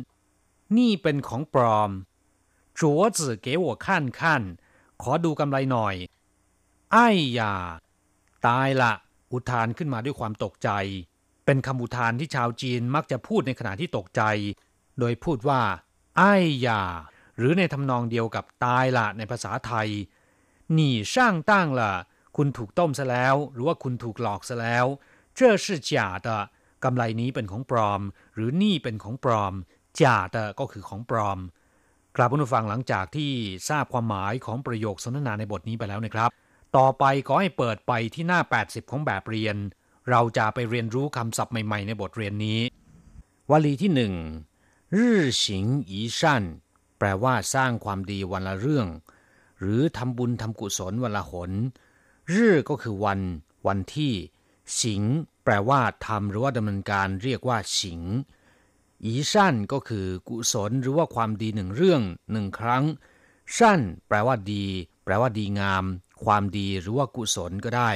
[SPEAKER 4] นี่เป็นของปลอมจัวจื่อเก๋หัวขั้นขั้นขอดูกำไรหน่อย ไอ้ยา ตายละ อุทานขึ้นมาด้วยความตกใจ เป็นคำอุทานที่ชาวจีนมักจะพูดในขณะที่ตกใจ โดยพูดว่า ไอ้ยา หรือในทำนองเดียวกับตายละในภาษาไทย หนี่ช่างตั้งละคุณถูกต้มซะแล้ว หรือว่าคุณถูกหลอกซะแล้ว 这是假的กำไรนี้เป็นของปลอม หรือนี่เป็นของปลอมจ่าเตก็คือของปลอมกลับผู้ฟังหลังจากที่ทราบความหมายของประโยคสนทนาในบทนี้ไปแล้วนะครับ ต่อไปขอให้เปิดไปที่หน้า 80 ของแบบเรียน เราจะไปเรียนรู้คำศัพท์ใหม่ ๆ ในบทเรียนนี้ วลีที่หนึ่งรื่อสิงอีชันแปลว่าสร้างความดีวันละเรื่อง หรือทำบุญทำกุศลวันละหนรื่อก็คือวัน วันที่ สิง แปลว่าทำหรือว่าดำเนินการเรียกว่าสิงอีสั้นก็คือกุศลหรือว่าความดีหนึ่งเรื่องหนึ่งครั้งสั้นแปลว่าดี แปลว่าดีงาม ความดีหรือว่ากุศลก็ได้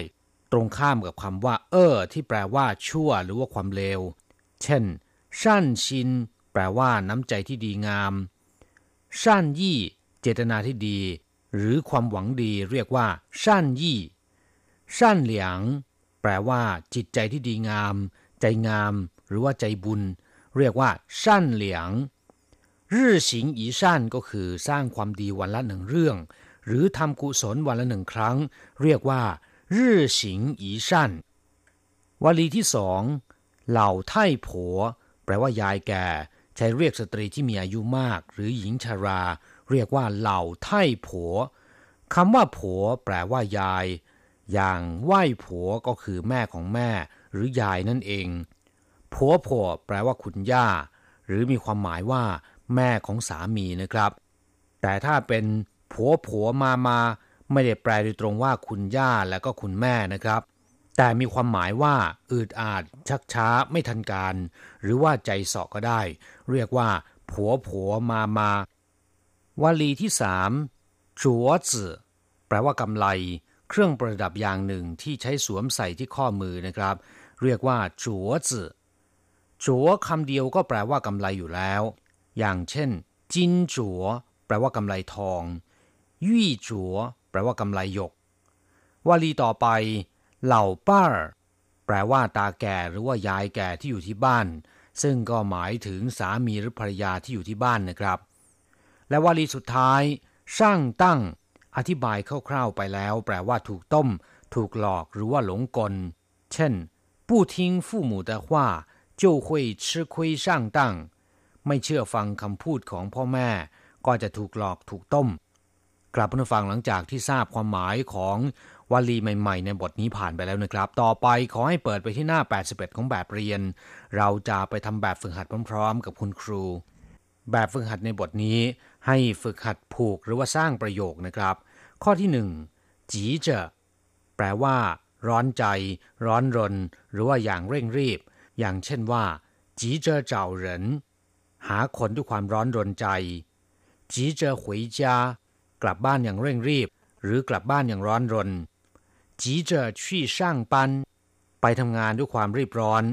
[SPEAKER 4] ตรงข้ามกับคำว่า เออที่แปลว่าชั่ว หรือว่าความเลว เช่นสั้นชิน แปลว่าน้ำใจที่ดีงามสั้นยี่ เจตนาที่ดี หรือความหวังดีเรียกว่าสั้นยี่สั้นเหลียง แปลว่า จิตใจที่ดีงาม ใจงาม หรือว่าใจบุญ เรียกว่าสั้นเหลียงรื่อสิงอีสั้นก็คือสร้างความดีวันละหนึ่งเรื่อง หรือทำกุศลวันละหนึ่งครั้ง เรียกว่ารื่อสิงอีสั้นวลีที่สองเหล่าไท่ผัว แปลว่ายายแก่ ใช้เรียกสตรีที่มีอายุมาก หรือหญิงชารา เรียกว่าเหล่าไท่ผัวคำว่าผัว แปลว่ายาย อย่างไหว้ผัวก็คือแม่ของแม่ หรือยายนั่นเองผัวผัวแปลว่าคุณย่า หรือมีความหมายว่า แม่ของสามีนะครับ แต่ถ้าเป็นผัวผัวมามาไม่ได้แปลโดยตรงว่าคุณย่าและก็คุณแม่นะครับ แต่มีความหมายว่าอืดอาดชักช้าไม่ทันการ หรือว่าใจเสาะก็ได้ เรียกว่า ผัวผัวมามาวลีที่สามจัวจื่อแปลว่ากำไล เครื่องประดับอย่างหนึ่งที่ใช้สวมใส่ที่ข้อมือนะครับ เรียกว่าจัวจื่อจัวคำเดียวก็แปลว่ากำไลอยู่แล้ว อย่างเช่น จินจัวแปลว่ากำไลทองยี่จัวแปลว่ากำไลหยกวลีต่อไป เหล่าป้าแปลว่าตาแก่หรือว่ายายแก่ที่อยู่ที่บ้าน ซึ่งก็หมายถึงสามีหรือภรรยาที่อยู่ที่บ้านนะครับ และวลีสุดท้าย ช่างตั้ง อธิบายคร่าวๆไปแล้ว แปลว่าถูกต้ม ถูกหลอกหรือว่าหลงกล เช่น不听父母的话就会吃亏上当ไม่เชื่อฟังคำพูดของพ่อแม่ ก็จะถูกหลอกถูกต้ม กลับมาฟังหลังจากที่ทราบความหมายของวลีใหม่ๆ ในบทนี้ผ่านไปแล้วนะครับ ต่อไปขอให้เปิดไปที่หน้า 81 ของแบบเรียน เราจะไปทำแบบฝึกหัดพร้อมๆ กับคุณครู แบบฝึกหัดในบทนี้ ให้ฝึกหัดผูกหรือว่าสร้างประโยคนะครับ ข้อที่หนึ่งจีเจแปลว่า ร้อนใจ ร้อนรน หรือว่าอย่างเร่งรีบ อย่างเช่นว่าจีเจเจ้าเหรินหาคนด้วยความร้อนรนใจจีเจอหวยจากลับบ้านอย่างเร่งรีบ หรือกลับบ้านอย่างร้อนรนจีเจอชี่ช่างปันไปทำงานด้วยความรีบร้อน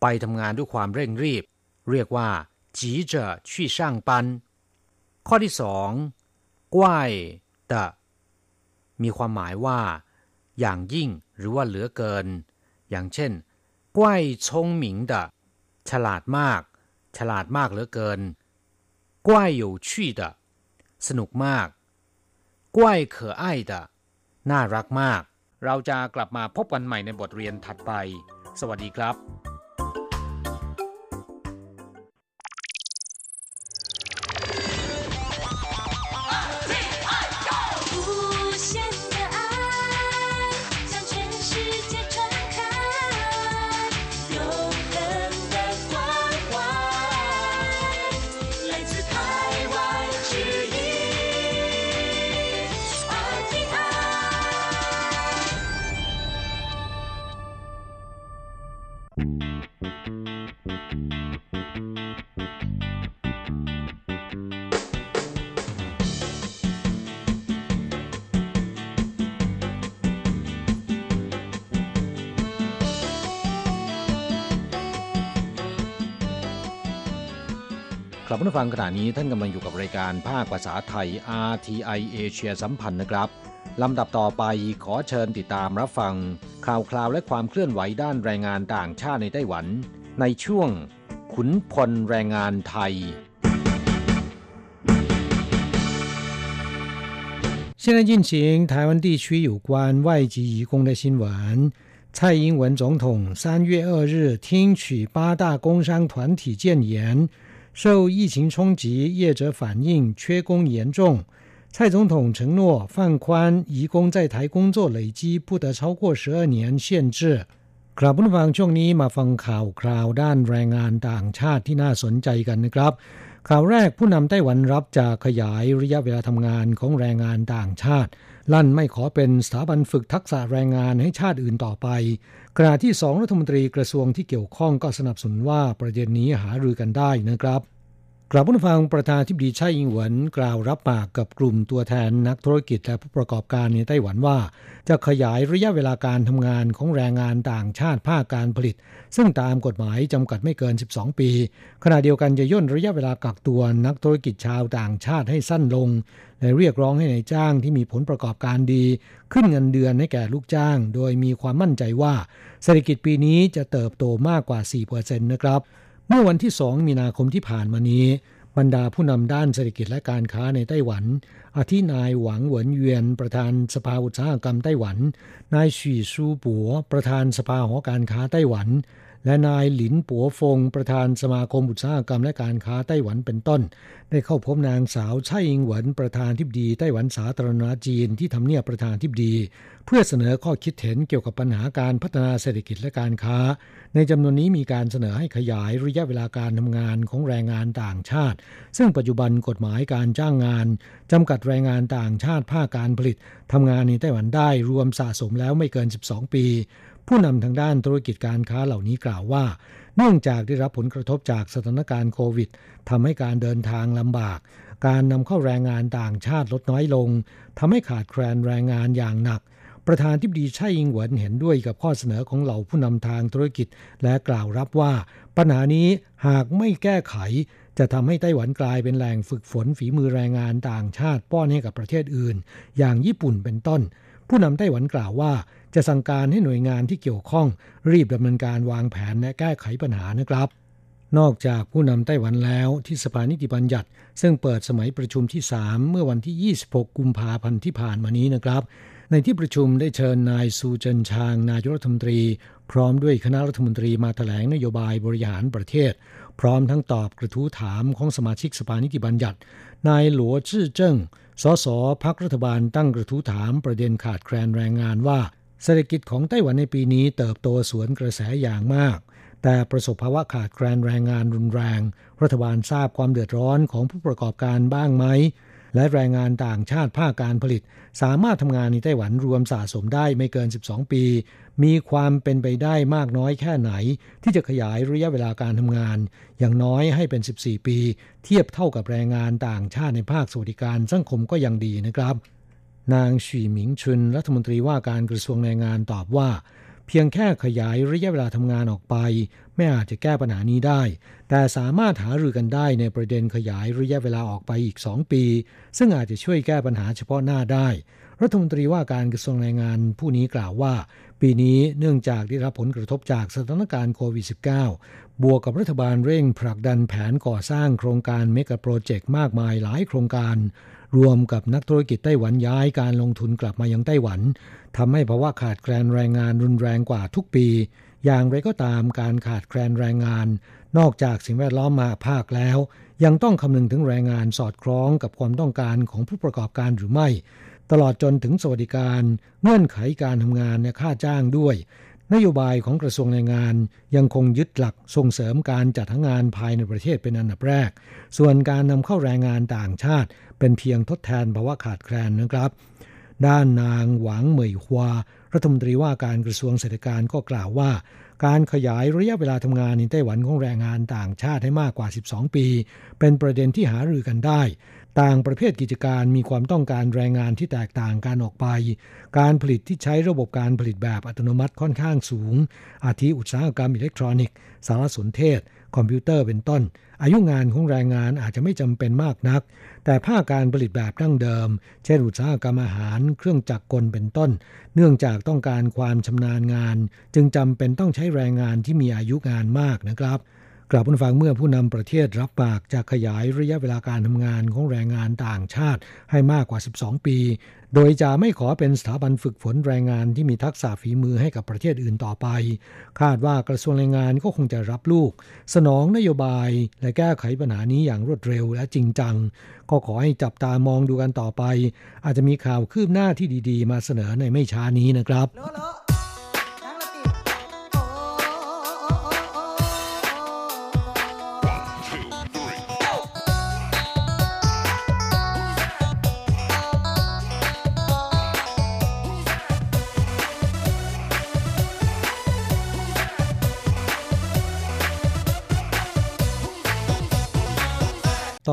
[SPEAKER 4] ไปทำงานด้วยความเร่งรีบ เรียกว่าจีเจอชี่ช่างปัน ข้อที่สองกว้ายตะ มีความหมายว่า อย่างยิ่งหรือว่าเหลือเกิน อย่างเช่นกว้ายชงหมิงตะ ฉลาดมาก ฉลาดมากเหลือเกินกว้ายอยู่ชี่ตะ สนุกมากกว้ายเขอไอ้ตะ น่ารักมาก เราจะกลับมาพบกันใหม่ในบทเรียนถัดไป สวัสดีครับ
[SPEAKER 1] กลับมาฟังขณะนี้ท่านกำลังอยู่กับรายการภาคภาษาไทย RTI เอเชียสัมพันธ์นะครับลำดับต่อไปขอเชิญติดตามรับฟัง ข่าวคราวและความเคลื่อนไหวด้านแรงงานต่างชาติในไต้หวัน ในช่วง ขุนพลแรงงานไทย现在进行台湾地区有关外籍移工的新闻。蔡英文总统三月二日听取八大工商团体建言， 受疫情冲击，业者反映缺工严重。蔡总统承诺放宽移工在台工作累积不得超过十二年限制。ครับผู้ฟังช่วงนี้มาฟังข่าวคราวด้านแรงงานต่างชาติที่น่าสนใจกันนะครับข่าวแรกผู้นำไต้หวันรับจะขยายระยะเวลาทำงานของแรงงานต่างชาติ ลั่นไม่ขอเป็นสถาบันฝึกทักษะแรงงานให้ชาติอื่นต่อไป ขณะที่สองรัฐมนตรีกระทรวงที่เกี่ยวข้องก็สนับสนุนว่าประเด็นนี้หารือกันได้นะครับ กล่าวผู้ฟังประธานทิบดีไช่อิงหวนกล่าวรับปากกับกลุ่มตัวแทนนักธุรกิจและผู้ประกอบการในไต้หวันว่า จะขยายระยะเวลาการทำงานของแรงงานต่างชาติภาคการผลิต ซึ่งตามกฎหมายจำกัดไม่เกิน 12 ปี ขณะเดียวกันจะย่นระยะเวลากักตัวนักธุรกิจชาวต่างชาติให้สั้นลงและเรียกร้องให้ในายจ้างที่มีผลประกอบการดี ขึ้นเงินเดือนให้แก่ลูกจ้าง โดยมีความมั่นใจว่าเศรษฐกิจปีนี้จะเติบโตมากกว่า 4%นะครับ เมื่อวันที่ 2 มีนาคมที่ผ่านมานี้ บรรดาผู้นำด้านเศรษฐกิจและการค้าในไต้หวัน อาทินายหวังเหวินเวียน ประธานสภาอุตสาหกรรมไต้หวัน นายฉีซูปัวประธานสภาหอการค้าไต้หวัน และนายหลินปัวฟงประธานสมาคมอุตสาหกรรมและการค้าไต้หวันเป็นต้น ได้เข้าพบนางสาวไช่อิงหวนประธานทิบดีไต้หวันสาธารณจีนที่ทำเนียบประธานทิบดี เพื่อเสนอข้อคิดเห็นเกี่ยวกับปัญหาการพัฒนาเศรษฐกิจและการค้า ในจำนวนนี้มีการเสนอให้ขยายระยะเวลาการทำงานของแรงงานต่างชาติ ซึ่งปัจจุบันกฎหมายการจ้างงานจำกัดแรงงานต่างชาติภาคการผลิตทำงานในไต้หวันได้รวมสะสมแล้วไม่เกิน 12 ปี ผู้นำทางด้านธุรกิจการค้าเหล่านี้กล่าวว่า เนื่องจากได้รับผลกระทบจากสถานการณ์โควิดทำให้การเดินทางลำบาก การนำเข้าแรงงานต่างชาติลดน้อยลงทำให้ขาดแคลนแรงงานอย่างหนัก ประธานที่ดีไช่อิงหวนเห็นด้วยกับข้อเสนอของเหล่าผู้นำทางธุรกิจ และกล่าวรับว่า ปัญหานี้หากไม่แก้ไขจะทำให้ไต้หวันกลายเป็นแหล่งฝึกฝนฝีมือแรงงานต่างชาติป้อนให้กับประเทศอื่น อย่างญี่ปุ่นเป็นต้น ผู้นำไต้หวันกล่าวว่า จะสั่งการให้หน่วยงานที่เกี่ยวข้อง รีบดำเนินการวางแผนและแก้ไขปัญหานะครับ นอกจากผู้นำไต้หวันแล้วที่สภานิติบัญญัติ ซึ่งเปิดสมัยประชุมที่ 3 เมื่อวันที่ 26 กุมภาพันธ์ที่ผ่านมานี้นะครับ ในที่ประชุมได้เชิญนายซูเจินชาง นายรัฐมนตรี พร้อมด้วยคณะรัฐมนตรีมาถแถลงนโยบายบริหารประเทศ พร้อมทั้งตอบกระทู้ถามของสมาชิกสภานิติบัญญัติ นายหลัวจื้อเจิ้งสสพักรัฐบาลตั้งกระทู้ถามประเด็นขาดแคลนแรงงานว่า เศรษฐกิจของไต้หวันในปีนี้เติบโตสวนกระแสอย่างมาก แต่ประสบภาวะขาดแคลนแรงงานรุนแรง รัฐบาลทราบความเดือดร้อนของผู้ประกอบการบ้างไหม และแรงงานต่างชาติภาคการผลิต สามารถทำงานในไต้หวันรวมสะสมได้ไม่เกิน 12 ปี มีความเป็นไปได้มากน้อยแค่ไหน ที่จะขยายระยะเวลาการทำงาน อย่างน้อยให้เป็น 14 ปี เทียบเท่ากับแรงงานต่างชาติในภาคสวัสดิการสังคมก็ยังดีนะครับ นางฉีหมิงชุนรัฐมนตรีว่าการกระทรวงแรงงานตอบว่า เพียงแค่ขยายระยะเวลาทำงานออกไป ไม่อาจจะแก้ปัญหานี้ได้ แต่สามารถหารือกันได้ในประเด็นขยายระยะเวลาออกไปอีก 2 ปี ซึ่งอาจจะช่วยแก้ปัญหาเฉพาะหน้าได้ รัฐมนตรีว่าการกระทรวงแรงงานผู้นี้กล่าวว่า ปีนี้เนื่องจากได้รับผลกระทบจากสถานการณ์โควิด -19 บวกกับรัฐบาลเร่งผลักดันแผนก่อสร้างโครงการเมกะโปรเจกต์มากมายหลายโครงการ รวมกับนักธุรกิจไต้หวันย้ายการลงทุนกลับมายังไต้หวันทำให้ภาวะขาดแคลนแรงงานรุนแรงกว่าทุกปี อย่างไรก็ตามการขาดแคลนแรงงาน นอกจากสิ่งแวดล้อมมาภาคแล้ว ยังต้องคำนึงถึงแรงงานสอดคล้องกับความต้องการของผู้ประกอบการหรือไม่ ตลอดจนถึงสวัสดิการเงื่อนไขการทำงานและค่าจ้างด้วยนโยบายของกระทรวงแรงงานยังคงยึดหลักส่งเสริมการจัดหางานภายในประเทศเป็นอันดับแรก ส่วนการนำเข้าแรงงานต่างชาติ เป็นเพียงทดแทนภาวะขาดแคลนนะครับ ด้านนางหวังเหมยฮวารัฐมนตรีว่าการกระทรวงเศรษฐกิจก็กล่าวว่า การขยายระยะเวลาทำงานในไต้หวันของแรงงานต่างชาติให้มากกว่า 12 ปี เป็นประเด็นที่หารือกันได้ ต่างประเภทกิจการมีความต้องการแรงงานที่แตกต่างกันออกไป การผลิตที่ใช้ระบบการผลิตแบบอัตโนมัติค่อนข้างสูง อาทิอุตสาหกรรมอิเล็กทรอนิกส์ สารสนเทศ คอมพิวเตอร์เป็นต้น อายุงานของแรงงานอาจจะไม่จำเป็นมากนัก แต่ภาคการผลิตแบบดั้งเดิม เช่นอุตสาหกรรมอาหาร เครื่องจักรกลเป็นต้น เนื่องจากต้องการความชำนาญงาน จึงจำเป็นต้องใช้แรงงานที่มีอายุงานมากนะครับ กลับมาฟังเมื่อผู้นำประเทศรับปากจะขยายระยะเวลาการทำงานของแรงงานต่างชาติให้มากกว่า 12 ปี โดยจะไม่ขอเป็นสถาบันฝึกฝนแรงงานที่มีทักษะฝีมือให้กับประเทศอื่นต่อไป คาดว่ากระทรวงแรงงานก็คงจะรับลูก สนองนโยบายและแก้ไขปัญหานี้อย่างรวดเร็วและจริงจัง ก็ขอให้จับตามองดูกันต่อไป อาจจะมีข่าวคืบหน้าที่ดี ๆ มาเสนอในไม่ช้านี้นะครับ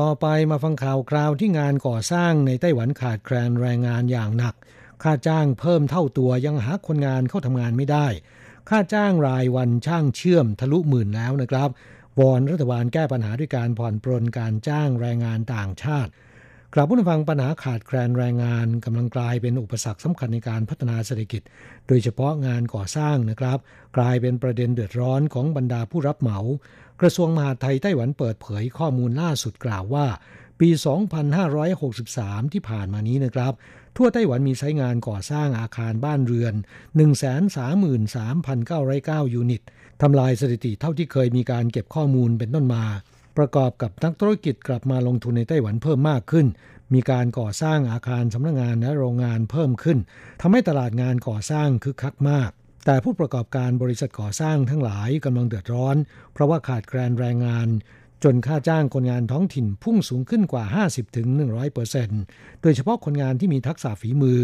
[SPEAKER 1] ต่อไปมาฟังข่าวคราวที่งานก่อสร้างในไต้หวันขาดแคลนแรงงานอย่างหนัก ค่าจ้างเพิ่มเท่าตัวยังหาคนงานเข้าทำงานไม่ได้ ค่าจ้างรายวันช่างเชื่อมทะลุหมื่นแล้วนะครับ วอนรัฐบาลแก้ปัญหาด้วยการผ่อนปรนการจ้างแรงงานต่างชาติกลับผู้ฟังปัญหาขาดแคลนแรงงานกำลังกลายเป็นอุปสรรคสำคัญในการพัฒนาเศรษฐกิจ โดยเฉพาะงานก่อสร้างนะครับ กลายเป็นประเด็นเดือดร้อนของบรรดาผู้รับเหมา กระทรวงมหาดไทยไต้หวันเปิดเผยข้อมูลล่าสุดกล่าวว่า ปี 2563 ที่ผ่านมานี้นะครับ ทั่วไต้หวันมีใช้งานก่อสร้างอาคารบ้านเรือน 133,909 ยูนิตทำลายสถิติเท่าที่เคยมีการเก็บข้อมูลเป็นต้นมา ประกอบกับนักธุรกิจกลับมาลงทุนในไต้หวันเพิ่มมากขึ้น มีการก่อสร้างอาคารสำนักงงานและโรงงานเพิ่มขึ้นทำให้ตลาดงานก่อสร้างคึกคักมาก แต่ผู้ประกอบการบริษัทก่อสร้างทั้งหลายกำลังเดือดร้อน เพราะว่าขาดแคลนแรงงาน จนค่าจ้างคนงานท้องถิ่นพุ่งสูงขึ้นกว่า 50-100%โดยเฉพาะคนงานที่มีทักษะฝีมือ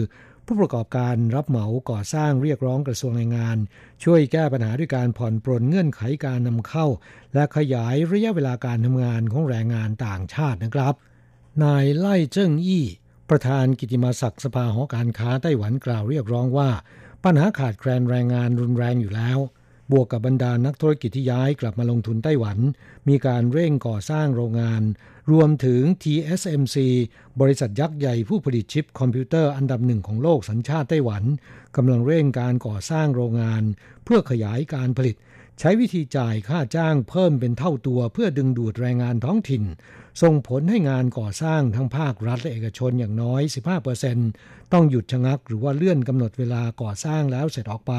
[SPEAKER 1] ผู้ประกอบการรับเหมาก่อสร้างเรียกร้องกระทรวงแรงงาน ช่วยแก้ปัญหาด้วยการผ่อนปรนเงื่อนไขการนำเข้า และขยายระยะเวลาการทำงานของแรงงานต่างชาตินะครับ นายไล่เจิ้งอี้ประธานกิติมาศักดิ์สภาหอการค้าไต้หวันกล่าวเรียกร้องว่า ปัญหาขาดแคลนแรงงานรุนแรงอยู่แล้ว บวกกับบรรดานักธุรกิจที่ย้ายกลับมาลงทุนไต้หวัน มีการเร่งก่อสร้างโรงงาน รวมถึง TSMC บริษัทยักษ์ใหญ่ผู้ผลิตชิปคอมพิวเตอร์อันดับหนึ่งของโลกสัญชาติไต้หวันกำลังเร่งการก่อสร้างโรงงาน เพื่อขยายการผลิต ใช้วิธีจ่ายค่าจ้างเพิ่มเป็นเท่าตัวเพื่อดึงดูดแรงงานท้องถิ่น ส่งผลให้งานก่อสร้างทั้งภาครัฐและเอกชนอย่างน้อย 15%ต้องหยุดชะงักหรือว่าเลื่อนกำหนดเวลาก่อสร้างแล้วเสร็จออกไป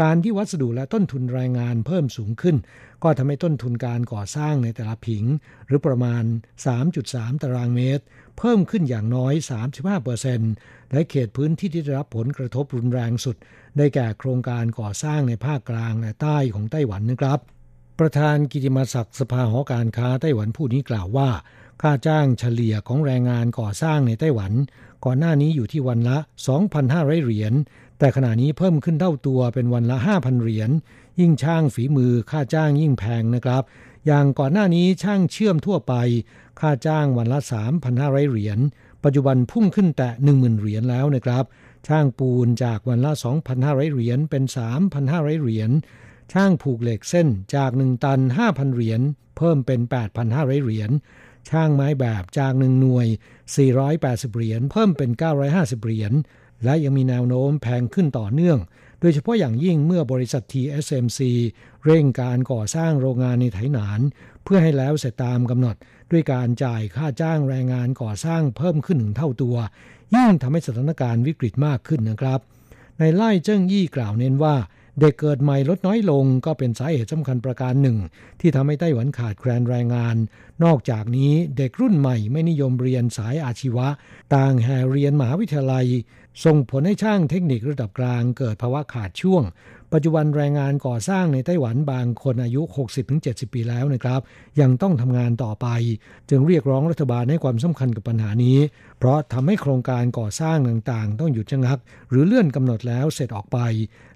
[SPEAKER 1] การที่วัสดุและต้นทุนแรงงานเพิ่มสูงขึ้น ก็ทำให้ต้นทุนการก่อสร้างในแต่ละผิง หรือประมาณ 3.3 ตารางเมตร เพิ่มขึ้นอย่างน้อย 35%และเขตพื้นที่ที่ได้รับผลกระทบรุนแรงสุด ได้แก่โครงการก่อสร้างในภาคกลางและใต้ของไต้หวันนะครับ ประธานกิติมศักดิ์สภาหอการค้าไต้หวันผู้นี้กล่าวว่า ค่าจ้างเฉลี่ยของแรงงานก่อสร้างในไต้หวัน ก่อนหน้านี้อยู่ที่วันละ 2,500 เหรียญแต่ขณะนี้เพิ่มขึ้นเท่าตัวเป็นวันละ 5,000 เหรียญยิ่งช่างฝีมือค่าจ้างยิ่งแพงนะครับ อย่างก่อนหน้านี้ช่างเชื่อมทั่วไป ค่าจ้างวันละ 3,500 เหรียญปัจจุบันพุ่งขึ้นแต่ 10,000 เหรียญแล้วนะครับ ช่างปูนจากวันละ 2,500 เหรียญเป็น 3,500 เหรียญ ช่างผูกเหล็กเส้นจาก 1 ตัน 5,000 เหรียญ เพิ่มเป็น 8,500 เหรียญ ช่างไม้แบบจากหนึ่งหน่วย 480 เหรียญ เพิ่มเป็น 950 เหรียญ และยังมีแนวโน้มแพงขึ้นต่อเนื่อง โดยเฉพาะอย่างยิ่งเมื่อบริษัท TSMC เร่งการก่อสร้างโรงงานในไถหนาน เพื่อให้แล้วเสร็จตามกำหนด ด้วยการจ่ายค่าจ้างแรงงานก่อสร้างเพิ่มขึ้นถึงเท่าตัว ยิ่งทำให้สถานการณ์วิกฤตมากขึ้นนะครับ ในไล่เจิ้งยี่กล่าวเน้นว่า เด็กเกิดใหม่ลดน้อยลงก็เป็นสาเหตุสำคัญประการหนึ่ง ที่ทำให้ไต้หวันขาดแคลนแรงงาน นอกจากนี้เด็กรุ่นใหม่ไม่นิยมเรียนสายอาชีวะ ต่างแห่เรียนมหาวิทยาลัย ส่งผลให้ช่างเทคนิคระดับกลาง เกิดภาวะขาดช่วง ปัจจุบันแรงงานก่อสร้างในไต้หวันบางคนอายุ 60-70 ปีแล้วนะครับ ยังต้องทำงานต่อไป จึงเรียกร้องรัฐบาลให้ความสำคัญกับปัญหานี้ เพราะทำให้โครงการก่อสร้างต่างๆ ต้องหยุดชะงัก หรือเลื่อนกำหนดแล้วเสร็จออกไป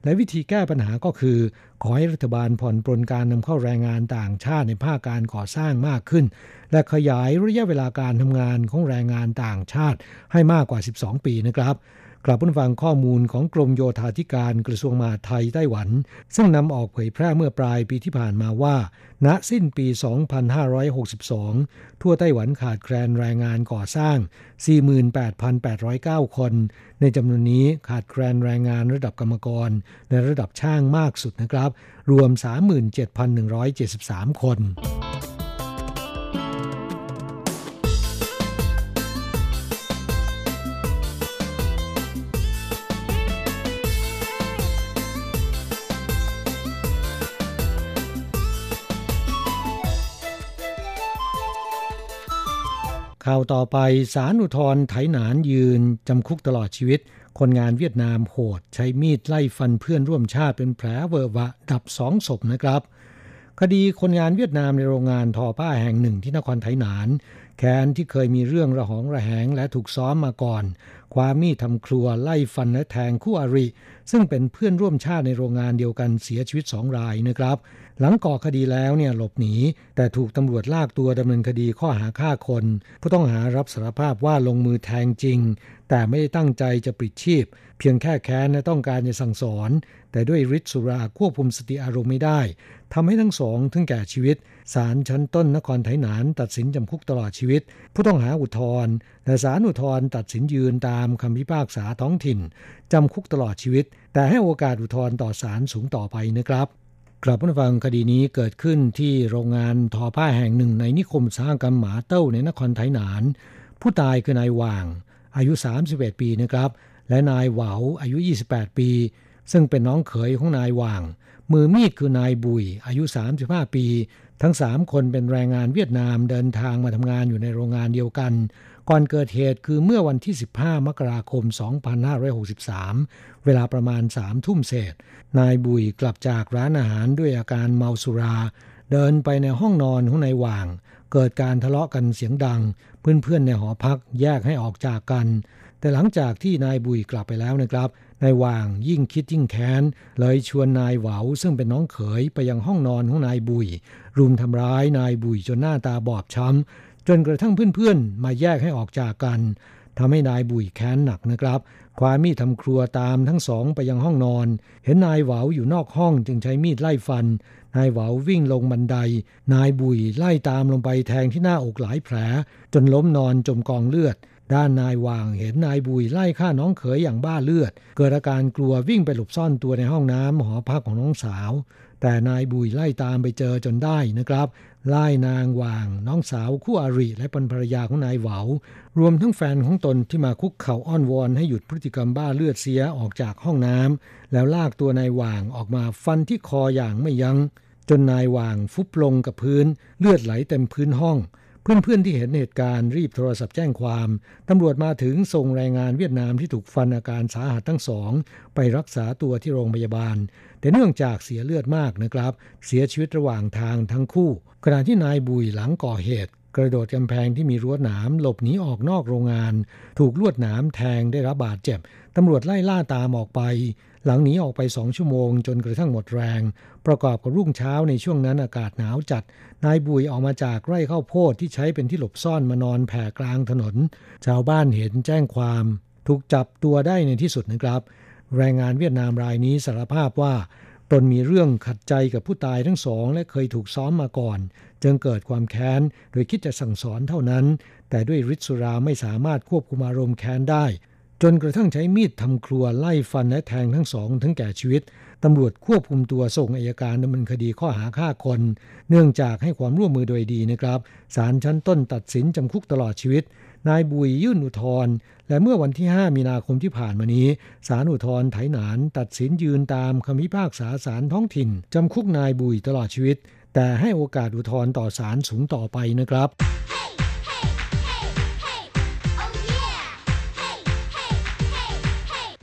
[SPEAKER 1] และวิธีแก้ปัญหาก็คือ ขอให้รัฐบาลผ่อนปรนการนำเข้าแรงงานต่างชาติในภาคการก่อสร้างมากขึ้น และขยายระยะเวลาการทำงานของแรงงานต่างชาติให้มากกว่า 12 ปีนะครับ กลับผู้ฟังข้อมูลของกรมโยธาธิการกระทรวงมหาดไทยไต้หวัน ซึ่งนำออกเผยแพร่เมื่อปลายปีที่ผ่านมาว่า ณสิ้นปี 2562 ทั่วไต้หวันขาดแคลนแรงงานก่อสร้าง 48,809 คน ในจำนวนนี้ขาดแคลนแรงงานระดับกรรมกร ในระดับช่างมากสุดนะครับ รวม 37,173 คน ข่าวต่อไปสารอุทธรไถหนานยืน จำคุกตลอดชีวิต คนงานเวียดนามโหด ใช้มีดไล่ฟันเพื่อนร่วมชาติเป็นแผลเวอะวะ ดับสองศพนะครับ คดีคนงานเวียดนามในโรงงานทอผ้าแห่งหนึ่งที่นครไถหนาน แค้นที่เคยมีเรื่องระหองระแหงและถูกซ้อมมาก่อนความมีดทำครัวไล่ฟันและแทงคู่อริ ซึ่งเป็นเพื่อนร่วมชาติในโรงงานเดียวกันเสียชีวิตสองรายนะครับ หลังก่อคดีแล้วเนี่ยหลบหนี แต่ถูกตำรวจลากตัวดำเนินคดีข้อหาฆ่าคน ผู้ต้องหารับสารภาพว่าลงมือแทงจริง แต่ไม่ได้ตั้งใจจะปลิดชีพ เพียงแค่แค้นและต้องการจะสั่งสอน แต่ด้วยฤทธิ์สุราควบคุมสติอารมณ์ไม่ได้ทำให้ทั้งสองถึงแก่ชีวิตศาลชั้นต้นนครไทยนานตัดสินจำคุกตลอดชีวิต ผู้ต้องหาอุทธรณ์แต่ศาลอุทธรณ์ตัดสินยืนตามคำพิพากษาท้องถิ่นจำคุกตลอดชีวิต แต่ให้โอกาสอุทธรณ์ต่อศาลสูงต่อไปนะครับ กลับมาฟังคดีนี้เกิดขึ้นที่โรงงานทอผ้าแห่งหนึ่งในนิคมสร้างกรรมหมาเต้าในนครไทยนาน ผู้ตายคือนายว่าง อายุ 31 ปีนะครับ และนายเหวาอายุ 28 ปี ซึ่งเป็นน้องเขยของนายว่าง มือมีดคือนายบุย อายุ 35 ปี ทั้ง 3 คนเป็นแรงงานเวียดนามเดินทางมาทำงานอยู่ในโรงงานเดียวกัน ก่อนเกิดเหตุคือเมื่อวันที่ 15 มกราคม 2563 เวลาประมาณ 3 ทุ่มเศษ นายบุยกลับจากร้านอาหารด้วยอาการเมาสุรา เดินไปในห้องนอนของนายหว่าง เกิดการทะเลาะกันเสียงดัง เพื่อนๆในหอพักแยกให้ออกจากกัน แต่หลังจากที่นายบุยกลับไปแล้วนะครับ นายว่างยิ่งคิดยิ่งแค้น เลยชวนนายเหวาซึ่งเป็นน้องเขยไปยังห้องนอนของนายบุย รุมทำร้ายนายบุยจนหน้าตาบอบช้ำ จนกระทั่งเพื่อนๆ มาแยกให้ออกจากกันทำให้นายบุยแค้นหนักนะครับ ความมีดทำครัวตามทั้งสองไปยังห้องนอน เห็นนายเหวาอยู่นอกห้องจึงใช้มีดไล่ฟัน นายเหวาวิ่งลงบันได นายบุยไล่ตามลงไปแทงที่หน้าอกหลายแผล จนล้มนอนจมกองเลือด ด้านนายวางเห็นนายบุยไล่ฆ่าน้องเขยอย่างบ้าเลือด เกิดอาการกลัววิ่งไปหลบซ่อนตัวในห้องน้ำหอพักของน้องสาว แต่นายบุยไล่ตามไปเจอจนได้นะครับ ไล่นางวาง น้องสาวคู่อริและเป็นภรรยาของนายเหวารวมทั้งแฟนของตนที่มาคุกเข่าอ้อนวอนให้หยุดพฤติกรรมบ้าเลือดเสียออกจากห้องน้ำแล้วลากตัวนายว่างออกมาฟันที่คออย่างไม่ยัง้ง จนนายว่างฟุบลงกับพื้น เลือดไหลเต็มพื้นห้อง เพื่อนๆที่เห็นเหตุการณ์รีบโทรศัพท์แจ้งความตำรวจมาถึงส่งแรงงานเวียดนามที่ถูกฟันอาการสาหัสทั้งสอง ไปรักษาตัวที่โรงพยาบาล แต่เนื่องจากเสียเลือดมากนะครับ เสียชีวิตระหว่างทางทั้งคู่ ขณะที่นายบุยหลังก่อเหตุ กระโดดกำแพงที่มีรั้วหนามหลบหนีออกนอกโรงงาน ถูกลวดหนามแทงได้รับบาดเจ็บตำรวจไล่ล่าตามออกไป หลังหนีออกไปสองชั่วโมงจนกระทั่งหมดแรง ประกอบกับรุ่งเช้าในช่วงนั้นอากาศหนาวจัด นายบุยออกมาจากไร่ข้าวโพดที่ใช้เป็นที่หลบซ่อนมานอนแผ่กลางถนน ชาวบ้านเห็นแจ้งความ ถูกจับตัวได้ในที่สุดนะครับ แรงงานเวียดนามรายนี้สารภาพว่าตนมีเรื่องขัดใจกับผู้ตายทั้งสอง และเคยถูกซ้อมมาก่อน จึงเกิดความแค้น โดยคิดจะสั่งสอนเท่านั้น แต่ด้วยฤทธิ์สุราไม่สามารถควบคุมอารมณ์แค้นได้ จนกระทั่งใช้มีดทำครัวไล่ฟันและแทงทั้งสองถึงแก่ชีวิต ตำรวจควบคุมตัวส่งอายการดำเนินคดีข้อหาฆ่าคน เนื่องจากให้ความร่วมมือโดยดีนะครับ ศาลชั้นต้นตัดสินจำคุกตลอดชีวิต นายบุยยื่นอุทธรณ์และเมื่อวันที่ 5 มีนาคมที่ผ่านมานี้ ศาลอุทธรณ์ไถหนาน ตัดสินยืนตามคำพิพากษาศาลท้องถิ่นจำคุกนายบุยตลอดชีวิต แต่ให้โอกาสอุทธรณ์ต่อศาลสูงต่อไปนะครับ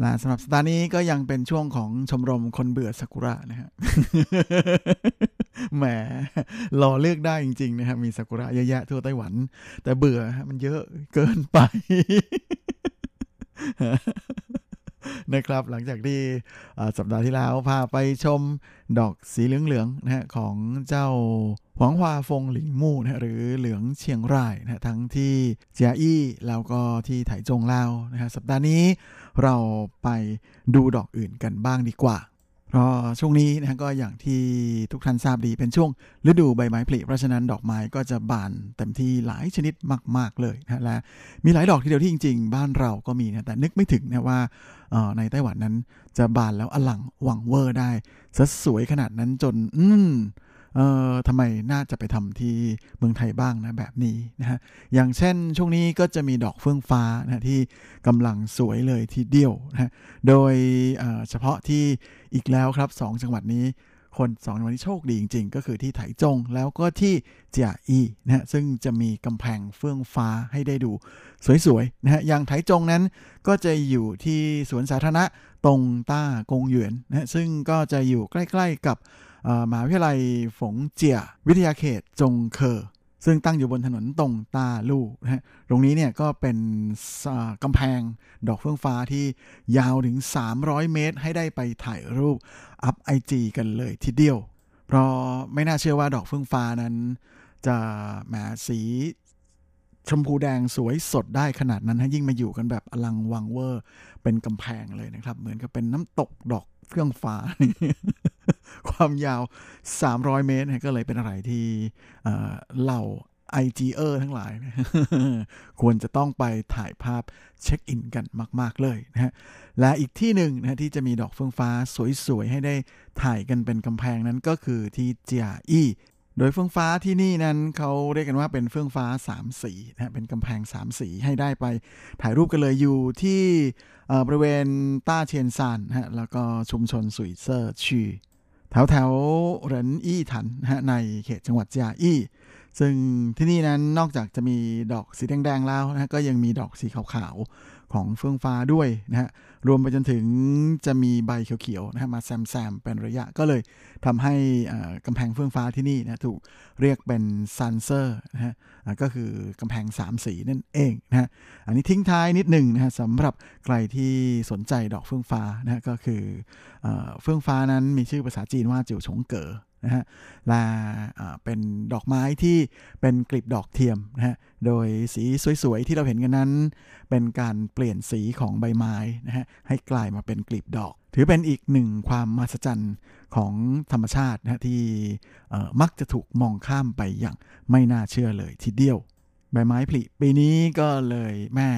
[SPEAKER 7] และสำหรับสัปดาห์นี้ก็ยังเป็นช่วงของชมรมคนเบื่อซากุระนะฮะแหมรอเลือกได้จริง ๆ นะครับมีซากุระเยอะแยะทั่วไต้หวัน แต่เบื่อมันเยอะเกินไปนะครับหลังจากที่สัปดาห์ที่แล้วพาไปชมดอกสีเหลืองๆนะฮะของเจ้าหวังฮวาฟงหลิงมู่นะหรือเหลืองเชียงรายนะทั้งที่เจียอี้แล้วก็ที่ไถจงเล่านะฮะสัปดาห์นี้ เราไปดูดอกอื่นกันบ้างดีกว่าเพราะช่วงนี้นะก็อย่างที่ทุกท่านทราบดีเป็นช่วงฤดูใบไม้ผลิเพราะฉะนั้นดอกไม้ก็จะบานเต็มที่หลายชนิดมาก ๆ เลยนะและมีหลายดอกทีเดียวที่จริง ๆ บ้านเราก็มีนะแต่นึกไม่ถึงนะว่าในไต้หวันนั้นจะบานแล้วอลังหวังเวอร์ได้สวยขนาดนั้นจน อืม เออทำไมน่าจะไปทำที่เมืองไทยบ้างนะแบบนี้นะฮะอย่างเช่นช่วงนี้ก็จะมีดอกเฟื่องฟ้านะที่กำลังสวยเลยทีเดียวนะฮะโดยเฉพาะที่อีกแล้วครับสองจังหวัดนี้คนสองจังหวัดนี้โชคดีจริง ๆ ก็คือที่ไถจงแล้วก็ที่เจียอีนะฮะซึ่งจะมีกำแพงเฟื่องฟ้าให้ได้ดู สวยๆนะฮะอย่างไถจงนั้นก็จะอยู่ที่สวนสาธารณะตรงต้ากงหยวนนะฮะซึ่งก็จะอยู่ใกล้ ๆกับ มหาวิทยาลัยฝงเจีย วิทยาเขตจงเคอซึ่งตั้งอยู่บนถนนตรงตาลู่นะฮะ ตรงนี้เนี่ยก็เป็นกำแพงดอกเฟื่องฟ้าที่ยาวถึง 300 เมตร ให้ได้ไปถ่ายรูปอัพไอจีกันเลยทีเดียว เพราะไม่น่าเชื่อว่าดอกเฟื่องฟ้านั้น จะแหมสีชมพูแดงสวยสดได้ขนาดนั้นฮะยิ่งมาอยู่กันแบบอลังวังเวอร์ เป็นกำแพงเลยนะครับ เหมือนกับเป็นน้ำตกดอกเฟื่องฟ้า ความยาว 300 เมตรก็เลยเป็นอะไรที่เหล่า IGer ทั้งหลายควรจะต้องไปถ่ายภาพเช็คอินกันมาก ๆ เลยนะฮะ และอีกที่หนึ่งนะที่จะมีดอกเฟื่องฟ้าสวย ๆ ให้ได้ถ่ายกันเป็นกำแพงนั้นก็คือที่เจียอี้โดยเฟื่องฟ้าที่นี่นั้นเขาเรียกกันว่าเป็นเฟื่องฟ้า 3 สีนะเป็นกำแพง 3 สีให้ได้ไปถ่ายรูปกันเลยอยู่ที่บริเวณต้าเชียนซานฮะแล้วก็ชุมชนสุยเซอร์ชี แถวแถวเหรินอี้ถันฮะในเขตจังหวัดเจียอี้ซึ่งที่นี่นั้นนอกจากจะมีดอกสีแดงๆแล้วนะก็ยังมีดอกสีขาวๆของเฟื่องฟ้าด้วยนะฮะ รวมไปจนถึงจะมีใบเขียวๆนะฮะมาแซมๆเป็นระยะก็เลยทำให้กำแพงเฟื่องฟ้าที่นี่นะถูกเรียกเป็น三色นะฮะก็คือกำแพง 3 สีนั่นเองนะฮะอันนี้ทิ้งท้ายนิดหนึ่งนะฮะสำหรับใครที่สนใจดอกเฟื่องฟ้านะฮะก็คือเฟื่องฟ้านั้นมีชื่อภาษาจีนว่าจิ๋วฉงเก๋อ นะฮะและเป็นดอกไม้ที่เป็นกลีบดอกเทียมนะฮะโดยสีสวยๆ ที่เราเห็นกันนั้น เป็นการเปลี่ยนสีของใบไม้นะฮะให้กลายมาเป็นกลีบดอก ถือเป็นอีกหนึ่งความมหัศจรรย์ของธรรมชาตินะที่มักจะถูกมองข้ามไปอย่างไม่น่าเชื่อเลยทีเดียว ใบไม้ผลิปีนี้ก็เลยแม่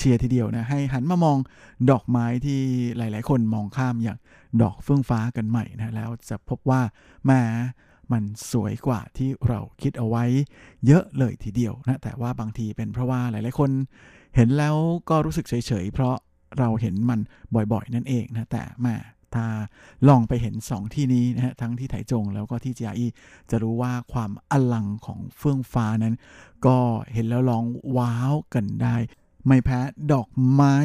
[SPEAKER 7] เชียร์ทีเดียวนะให้หันมามองดอกไม้ที่หลาย ๆ คนมองข้ามอย่างดอกเฟื่องฟ้ากันใหม่นะแล้วจะพบว่าแม่มันสวยกว่าที่เราคิดเอาไว้เยอะเลยทีเดียวนะแต่ว่าบางทีเป็นเพราะว่าหลาย ๆ คน เห็นแล้วก็รู้สึกเฉย ๆ เพราะเราเห็นมันบ่อย ๆ นั่นเองนะแต่แม่ถ้าลองไปเห็นสองที่นี้นะฮะทั้งที่ไถจงแล้วก็ที่จีอีจะรู้ว่าความอลังของเฟื่องฟ้านั้น ก็เห็นแล้วลองว้าวกันได้ ไม่แพ้ดอกไม้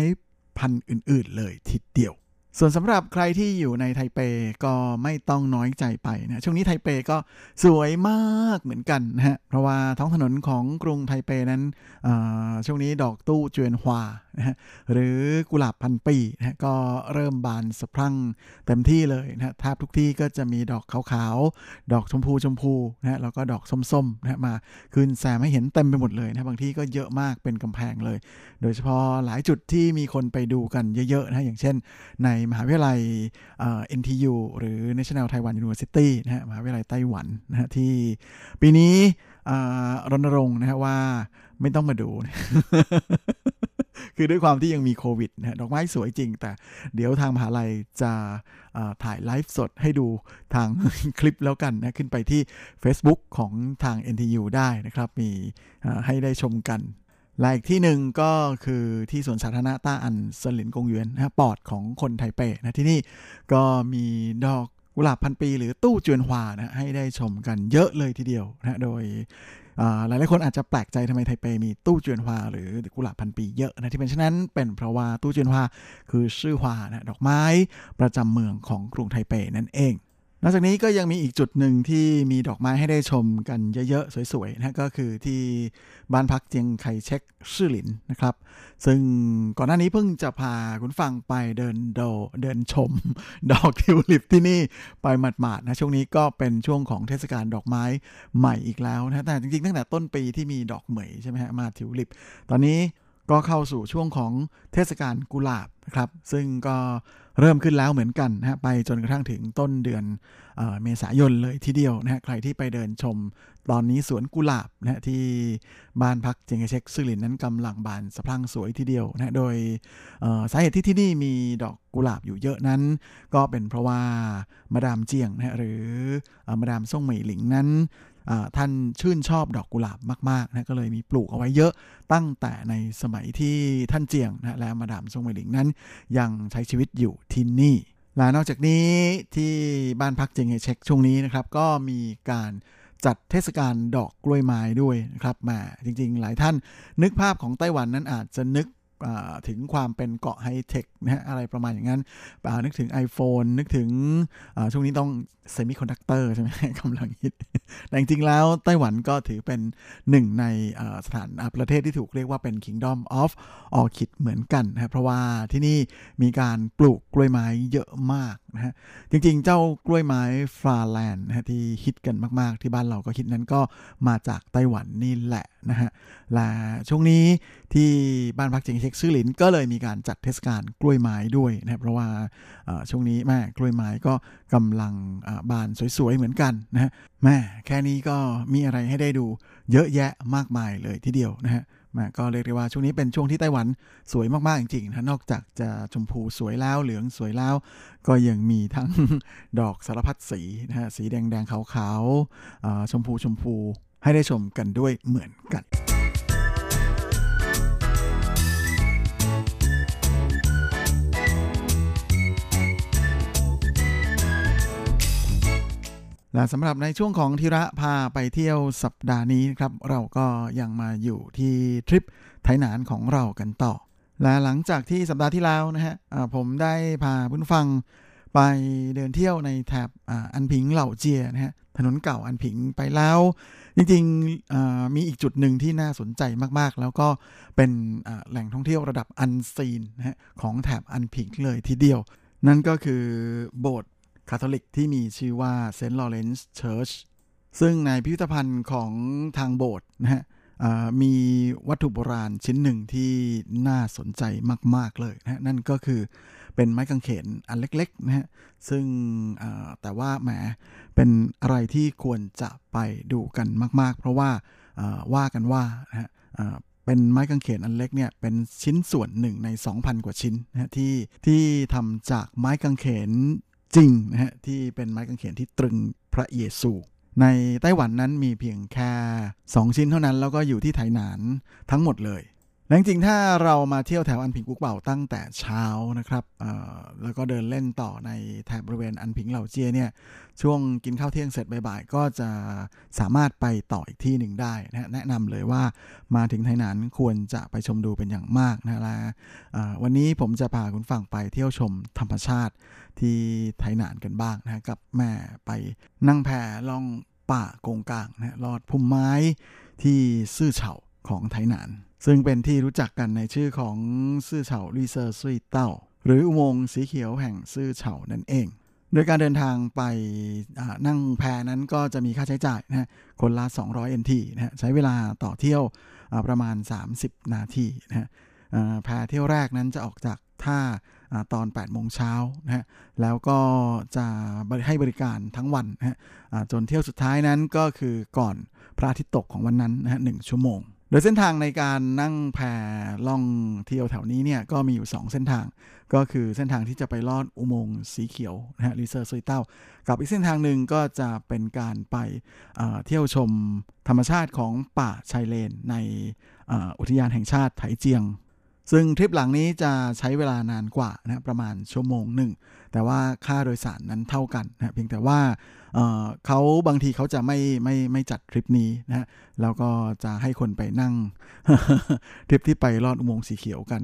[SPEAKER 7] พันอื่น ๆ เลยทีเดียว ส่วนสำหรับใครที่อยู่ในไทเปก็ไม่ต้องน้อยใจไปนะช่วงนี้ไทเปก็สวยมากเหมือนกันนะฮะเพราะว่าท้องถนนของกรุงไทเปนั้นช่วงนี้ดอกตู้เจวนฮวานะฮะหรือกุหลาบพันปีนะก็เริ่มบานสะพรั่งเต็มที่เลยนะแทบทุกที่ก็จะมีดอกขาวๆ ดอกชมพูชมพูนะแล้วก็ดอกส้มๆนะมาขึ้นแซมให้เห็นเต็มไปหมดเลยนะบางที่ก็เยอะมากเป็นกำแพงเลย โดยเฉพาะหลายจุดที่มีคนไปดูกันเยอะๆนะอย่างเช่นในมหาวิทยาลัย NTU หรือ National Taiwan University นะฮะมหาวิทยาลัยไต้หวันนะฮะที่ปีนี้รณรงค์นะฮะว่าไม่ต้องมาดู คือด้วยความที่ยังมีโควิดนะดอกไม้สวยจริง แต่เดี๋ยวทางมหาลัยจะถ่ายไลฟ์สดให้ดูทางคลิปแล้วกันนะ ขึ้นไปที่ Facebook ของทาง NTU ได้นะครับ มีให้ได้ชมกัน และอีกที่หนึ่งก็คือที่สวนสาธารณะต้าอันเซนหลินกงเยวนนะปอดของคนไทเปนะที่นี่ก็มีดอกกุหลาบพันปีหรือตู้จวนฮวานะให้ได้ชมกันเยอะเลยทีเดียวนะโดยหลายหลายคนอาจจะแปลกใจทำไมไทเปมีตู้จีนฮวาหรือกุหลาบพันปีเยอะนะที่เป็นเช่นนั้นเป็นเพราะว่าตู้จีนฮวาคือชื่อฮวานะดอกไม้ประจำเมืองของกรุงไทเปนั่นเอง นอกจากนี้ก็ยังมีอีกจุดหนึ่งที่มีดอกไม้ให้ได้ชมกันเยอะๆ สวยๆนะก็คือที่บ้านพักเจียงไคเช็กชื่อหลินนะครับ ซึ่งก่อนหน้านี้เพิ่งจะพาคุณฟังไปเดินโดเดินชม ดอกทิวลิปที่นี่ไปหมาดๆนะช่วงนี้ก็เป็นช่วงของเทศกาลดอกไม้ใหม่อีกแล้วนะแต่จริงๆตั้งแต่ต้นปีที่มีดอกเหมยใช่ไหมฮะมาทิวลิป ตอนนี้ ก็เข้าสู่ช่วงของเทศกาลกุหลาบนะครับ ซึ่งก็เริ่มขึ้นแล้วเหมือนกันนะไปจนกระทั่งถึงต้นเดือนเอเมษายนเลยทีเดียวนะฮะใครที่ไปเดินชมตอนนี้สวนกุหลาบนะที่บ้านพักเจงเช็คซึ่งหลินนั้นกำลังบานสะพรั่งสวยทีเดียวนะโดยสาเหตุที่ที่นี่มีดอกกุหลาบอยู่เยอะนั้น ก็เป็นเพราะว่ามาดามเจียงนะหรือมาดามซ่งเหมยหลิงนั้น ท่านชื่นชอบดอกกุหลาบมากๆนะก็เลยมีปลูกเอาไว้เยอะตั้งแต่ในสมัยที่ท่านเจียงนะและมาดามซงเหมยหลิงนั้น ยังใช้ชีวิตอยู่ที่นี่และนอกจากนี้ที่บ้านพักเจียงเช็คช่วงนี้นะครับ ก็มีการจัดเทศกาลดอกกล้วยไม้ด้วยนะครับมาจริงๆ หลายท่านนึกภาพของไต้หวันนั้นอาจจะนึก ถึงความเป็นเกาะไฮเทคนะอะไรประมาณอย่างนั้นนึกถึง iPhone นึกถึงช่วงนี้ต้องเซมิคอนดักเตอร์ใช่ไหมกำลังฮิตแต่จริงๆแล้วไต้หวันก็ถือเป็นหนึ่งในสถานประเทศที่ถูกเรียกว่าเป็น Kingdom of Orchid เหมือนกันนะเพราะว่าที่นี่มีการปลูกกล้วยไม้เยอะมากนะฮะจริงๆ เจ้ากล้วยไม้ Phalaen ที่ฮิตกันมากๆ ที่บ้านเราก็ฮิตนั้นก็มาจากไต้หวันนี่แหละ นะฮะและช่วงนี้ที่บ้านพักเจงเช็คซื่อหลินก็เลยมีการจัดเทศกาลกล้วยไม้ด้วยนะเพราะว่าช่วงนี้แม่กล้วยไม้ก็กำลังบานสวยๆเหมือนกันนะฮะแม่แค่นี้ก็มีอะไรให้ได้ดูเยอะแยะมากมายเลยทีเดียวนะฮะมาก็เรียกได้ว่าช่วงนี้เป็นช่วงที่ไต้หวันสวยมากๆจริงๆนะนอกจากจะชมพูสวยแล้วเหลืองสวยแล้ว ก็ยังมีทั้งดอกสารพัดสีนะฮะสีแดงๆขาวๆชมพูชมพู ให้ได้ชมกันด้วยเหมือนกันและสำหรับในช่วงของทีระพาไปเที่ยวสัปดาห์นี้ครับ เราก็ยังมาอยู่ที่ทริปไทยนานของเรากันต่อ และหลังจากที่สัปดาห์ที่แล้วนะฮะผมได้พาผู้ฟังไปเดินเที่ยวในแถบอันผิงเหล่าเจียนะฮะ ถนนเก่าอันผิงไปแล้ว จริงๆมีอีกจุดหนึ่งที่น่าสนใจมากๆ แล้วก็เป็นแหล่งท่องเที่ยวระดับ unseen นะของแถบอันผิงเลยทีเดียว นั่นก็คือโบสถ์คาทอลิกที่มีชื่อว่า St. Lawrence Church ซึ่งในพิพิธภัณฑ์ของทางโบสถ์นะฮะมีวัตถุโบราณชิ้นหนึ่งที่น่าสนใจมาก ๆ เลยนะนั่นก็คือ เป็นไม้กางเขนอันเล็กๆนะฮะซึ่งแต่ว่าแหมเป็นอะไรที่ควรจะไปดูกันมาก ๆ เพราะว่าว่ากันว่านะฮะเป็นไม้กางเขนอันเล็กเนี่ยเป็นชิ้นส่วนหนึ่งใน 2,000 กว่าชิ้นนะที่ที่ทำจากไม้กางเขนจริงนะฮะที่เป็นไม้กางเขนที่ตรึงพระเยซูในไต้หวันนั้นมีเพียงแค่ 2 ชิ้นเท่านั้น แล้วก็อยู่ที่ไถหนานทั้งหมดเลย และจริงถ้าเรามาเที่ยวแถวอันพิงกุกเป่าตั้งแต่เช้านะครับแล้วก็เดินเล่นต่อในแถบบริเวณอันพิงเหล่าเจียเนี่ยช่วงกินข้าวเที่ยงเสร็จบ่ายๆก็จะสามารถไปต่ออีกที่หนึ่งได้นะแนะนำเลยว่ามาถึงไทยนานควรจะไปชมดูเป็นอย่างมากนะและวันนี้ผมจะพาคุณฝั่งไปเที่ยวชมธรรมชาติที่ไทยนานกันบ้างนะกับแม่ไปนั่งแพล่องป่าโกงกลางนะลอดพุ่มไม้ที่ซื่อเฉา ของไทยนาน ซึ่งเป็นที่รู้จักกันในชื่อของซื่อเฉาลีเซอร์ซุยเต้า หรืออุโมงค์สีเขียวแห่งซื่อเฉานั่นเอง โดยการเดินทางไปนั่งแพนั้นก็จะมีค่าใช้จ่ายนะ คนละ 200 NT นะใช้เวลาต่อเที่ยวประมาณ 30 นาทีนะแพเที่ยวแรกนั้นจะออกจากท่าตอน 8 โมงเช้านะฮะ แล้วก็จะให้บริการทั้งวันนะฮะจนเที่ยวสุดท้ายนั้นก็คือก่อนพระอาทิตย์ตกของวันนั้นนะฮะหชั่วโมง ดยเส้นทางในการนั่งแพล่องเที่ยวแถวนี้เนี่ยก็มีอยู่ 2 เส้นทาง ก็คือเส้นทางที่จะไปลอดอุโมงค์สีเขียวนะฮะรีเซอร์ซุยเต้า กับอีกเส้นทางหนึ่งก็จะเป็นการไปเที่ยวชมธรรมชาติของป่าชายเลน ในอุทยานแห่งชาติไถเจียง ซึ่งทริปหลังนี้จะใช้เวลานานกว่านะประมาณชั่วโมงหนึ่งแต่ว่าค่าโดยสารนั้นเท่ากันนะเพียงแต่ว่า เขาบางทีเขาจะไม่ไม่ไม่จัดทริปนี้นะฮะแล้วก็จะให้คนไปนั่งทริปที่ไปลอดอุโมงค์สีเขียวกัน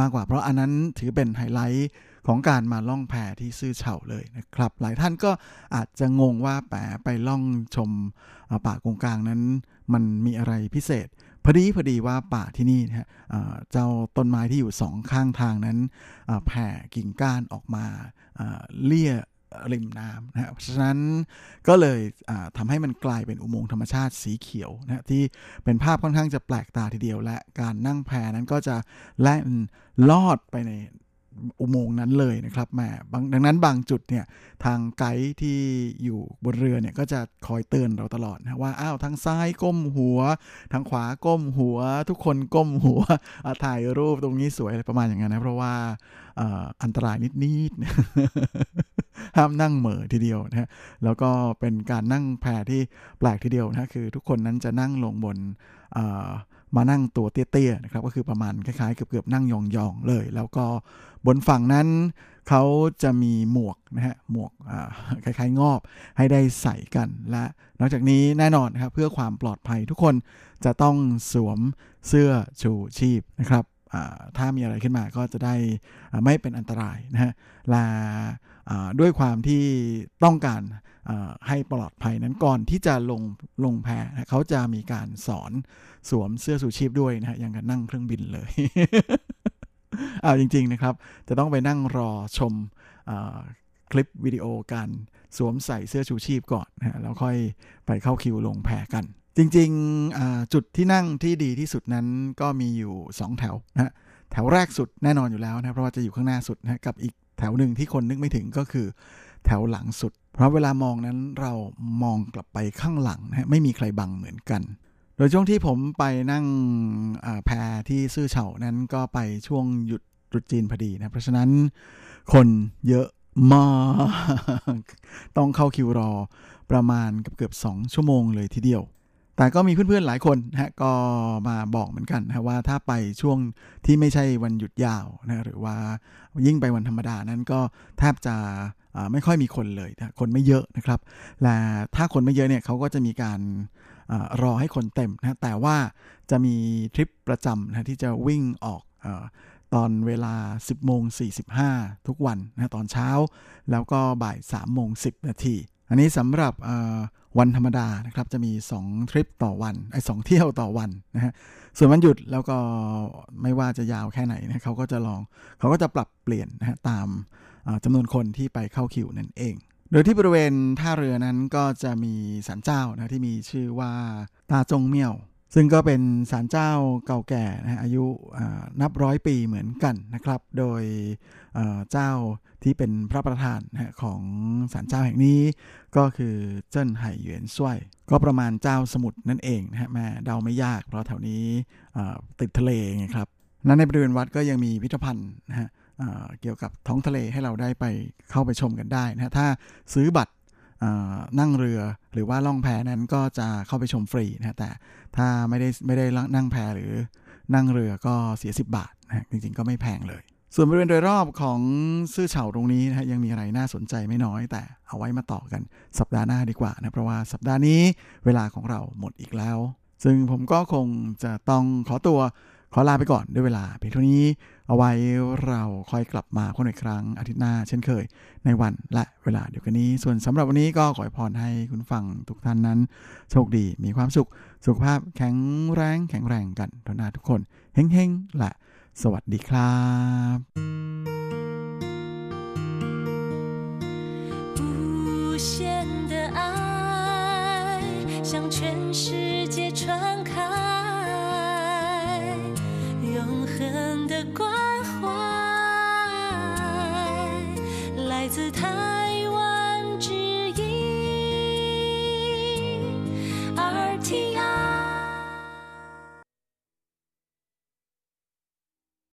[SPEAKER 7] มากกว่า เพราะอันนั้นถือเป็นไฮไลท์ของการมาล่องแพที่ซื่อเฉาเลยนะครับ หลายท่านก็อาจจะงงว่าแปไปล่องชมป่ากงกลางนั้น มันมีอะไรพิเศษพอดีพอดีว่าป่าที่นี่นะฮะเจ้าต้นไม้ที่อยู่สองข้างทางนั้นแผ่กิ่งก้านออกมาเลี่ย ริมน้ำนะเพราะฉะนั้นก็เลยทำให้มันกลายเป็นอุโมงค์ธรรมชาติสีเขียวนะที่เป็นภาพค่อนข้างจะแปลกตาทีเดียว และการนั่งแพนั้นก็จะแล่นลอดไปในอุโมงค์นั้นเลยนะครับแม่ดังนั้นบางจุดเนี่ยทางไกด์ที่อยู่บนเรือเนี่ยก็จะคอยเตือนเราตลอดนะว่าอ้าวทางซ้ายก้มหัว ทางขวาก้มหัว ทุกคนก้มหัวถ่ายรูปตรงนี้สวยอะไรประมาณอย่างนั้นนะเพราะว่าอันตรายนิดๆ ห้ามนั่งเหม่อทีเดียวนะฮะแล้วก็เป็นการนั่งแพที่แปลกทีเดียวนะคือทุกคนนั้นจะนั่งลงบนมานั่งตัวเตี้ยๆนะครับก็คือประมาณคล้ายๆเกือบๆนั่งยองๆเลย แล้วก็บนฝั่งนั้นเขาจะมีหมวกนะฮะหมวกคล้ายๆงอบให้ได้ใส่กันและ นอกจากนี้แน่นอนครับเพื่อความปลอดภัยทุกคนจะต้องสวมเสื้อชูชีพนะครับถ้ามีอะไรขึ้นมาก็จะได้ไม่เป็นอันตรายนะฮะและ ด้วยความที่ต้องการให้ปลอดภัยนั้นก่อนที่จะลงลงแพเขาจะมีการสอนสวมเสื้อสูชีพด้วยนะฮะอย่างกับนั่งเครื่องบินเลยเอาจริง ๆนะครับ จะต้องไปนั่งรอชมคลิปวิดีโอการสวมใส่เสื้อชูชีพก่อนนะแล้วค่อยไปเข้าคิวลงแพกัน จริงๆจุดที่นั่งที่ดีที่สุดนั้นก็มีอยู่ 2 แถวนะแถวแรกสุดแน่นอนอยู่แล้วนะเพราะว่าจะอยู่ข้างหน้าสุดนะกับอีก แถวหนึ่งที่คนนึกไม่ถึงก็คือแถวหลังสุด เพราะเวลามองนั้นเรามองกลับไปข้างหลังนะไม่มีใครบังเหมือนกัน โดยช่วงที่ผมไปนั่งแพที่ซื่อเฉานั้นก็ไปช่วงหยุดตรุษจีนพอดีนะ เพราะฉะนั้นคนเยอะมากต้องเข้าคิวรอประมาณเกือบสองชั่วโมงเลยทีเดียว แต่ก็มีเพื่อนๆหลายคนนะก็มาบอกเหมือนกันนะว่าถ้าไปช่วงที่ไม่ใช่วันหยุดยาวนะหรือว่ายิ่งไปวันธรรมดานั้นก็แทบจะไม่ค่อยมีคนเลยนะคนไม่เยอะนะครับและถ้าคนไม่เยอะเนี่ยเขาก็จะมีการรอให้คนเต็มนะแต่ว่าจะมีทริปประจำนะที่จะวิ่งออกอตอนเวลา 10โมง45 ทุกวันนะตอนเช้า แล้วก็บ่าย3โมง10 นาที อันนี้สำหรับ วันธรรมดานะครับจะมี 2 ทริปต่อวันไอ้สเที่ยวต่อวันนะฮะส่วนวันหยุดแล้วก็ไม่ว่าจะยาวแค่ไหนนะเขาก็จะลองเขาก็จะปรับเปลี่ยนนะฮะตามจำนวนคนที่ไปเข้าคิวนั่นเอง โดยที่บริเวณท่าเรือนั้นก็จะมีศาลเจ้านะที่มีชื่อว่าตาจงเมี่ยว ซึ่งก็เป็นศาลเจ้าเก่าแก่นะอายุนับร้อยปีเหมือนกันนะครับ โดยเจ้าที่เป็นพระประธานนะของศาลเจ้าแห่งนี้ ก็คือเจิ้นไห่เหยนช่วย ก็ประมาณเจ้าสมุทรนั่นเองนะฮะแม่เดาไม่ยาก เพราะแถวนี้ติดทะเลไงครับนั้นในบริเวณวัดก็ยังมีพิพิธภัณฑ์นะฮะเกี่ยวกับท้องทะเลให้เราได้ไปเข้าไปชมกันได้นะถ้าซื้อบัตร นั่งเรือหรือว่าล่องแพนั้นก็จะเข้าไปชมฟรีนะแต่ถ้าไม่ได้ไม่ได้นั่งแพหรือนั่งเรือก็เสีย 10 บาทนะจริงๆ ก็ไม่แพงเลย ส่วนบริเวณโดยรอบของซื่อเฉาตรงนี้นะยังมีอะไรน่าสนใจไม่น้อย แต่เอาไว้มาต่อกันสัปดาห์หน้าดีกว่านะเพราะว่าสัปดาห์นี้เวลาของเราหมดอีกแล้ว ซึ่งผมก็คงจะต้องขอตัวขอลาไปก่อนด้วยเวลาเพียงเท่านี้ เอาไว้เราค่อยกลับมาพบกันอีกครั้งอาทิตย์หน้าเช่นเคยในวันและเวลาเดียวกันนี้ ส่วนสำหรับวันนี้ก็ขอพรให้คุณฟังทุกท่านนั้น โชคดีมีความสุขสุขภาพแข็งแรงแข็งแรงกันทุกนาทุกคนเฮ้งๆและสวัสดีครับ无限的爱向全世界传开 的关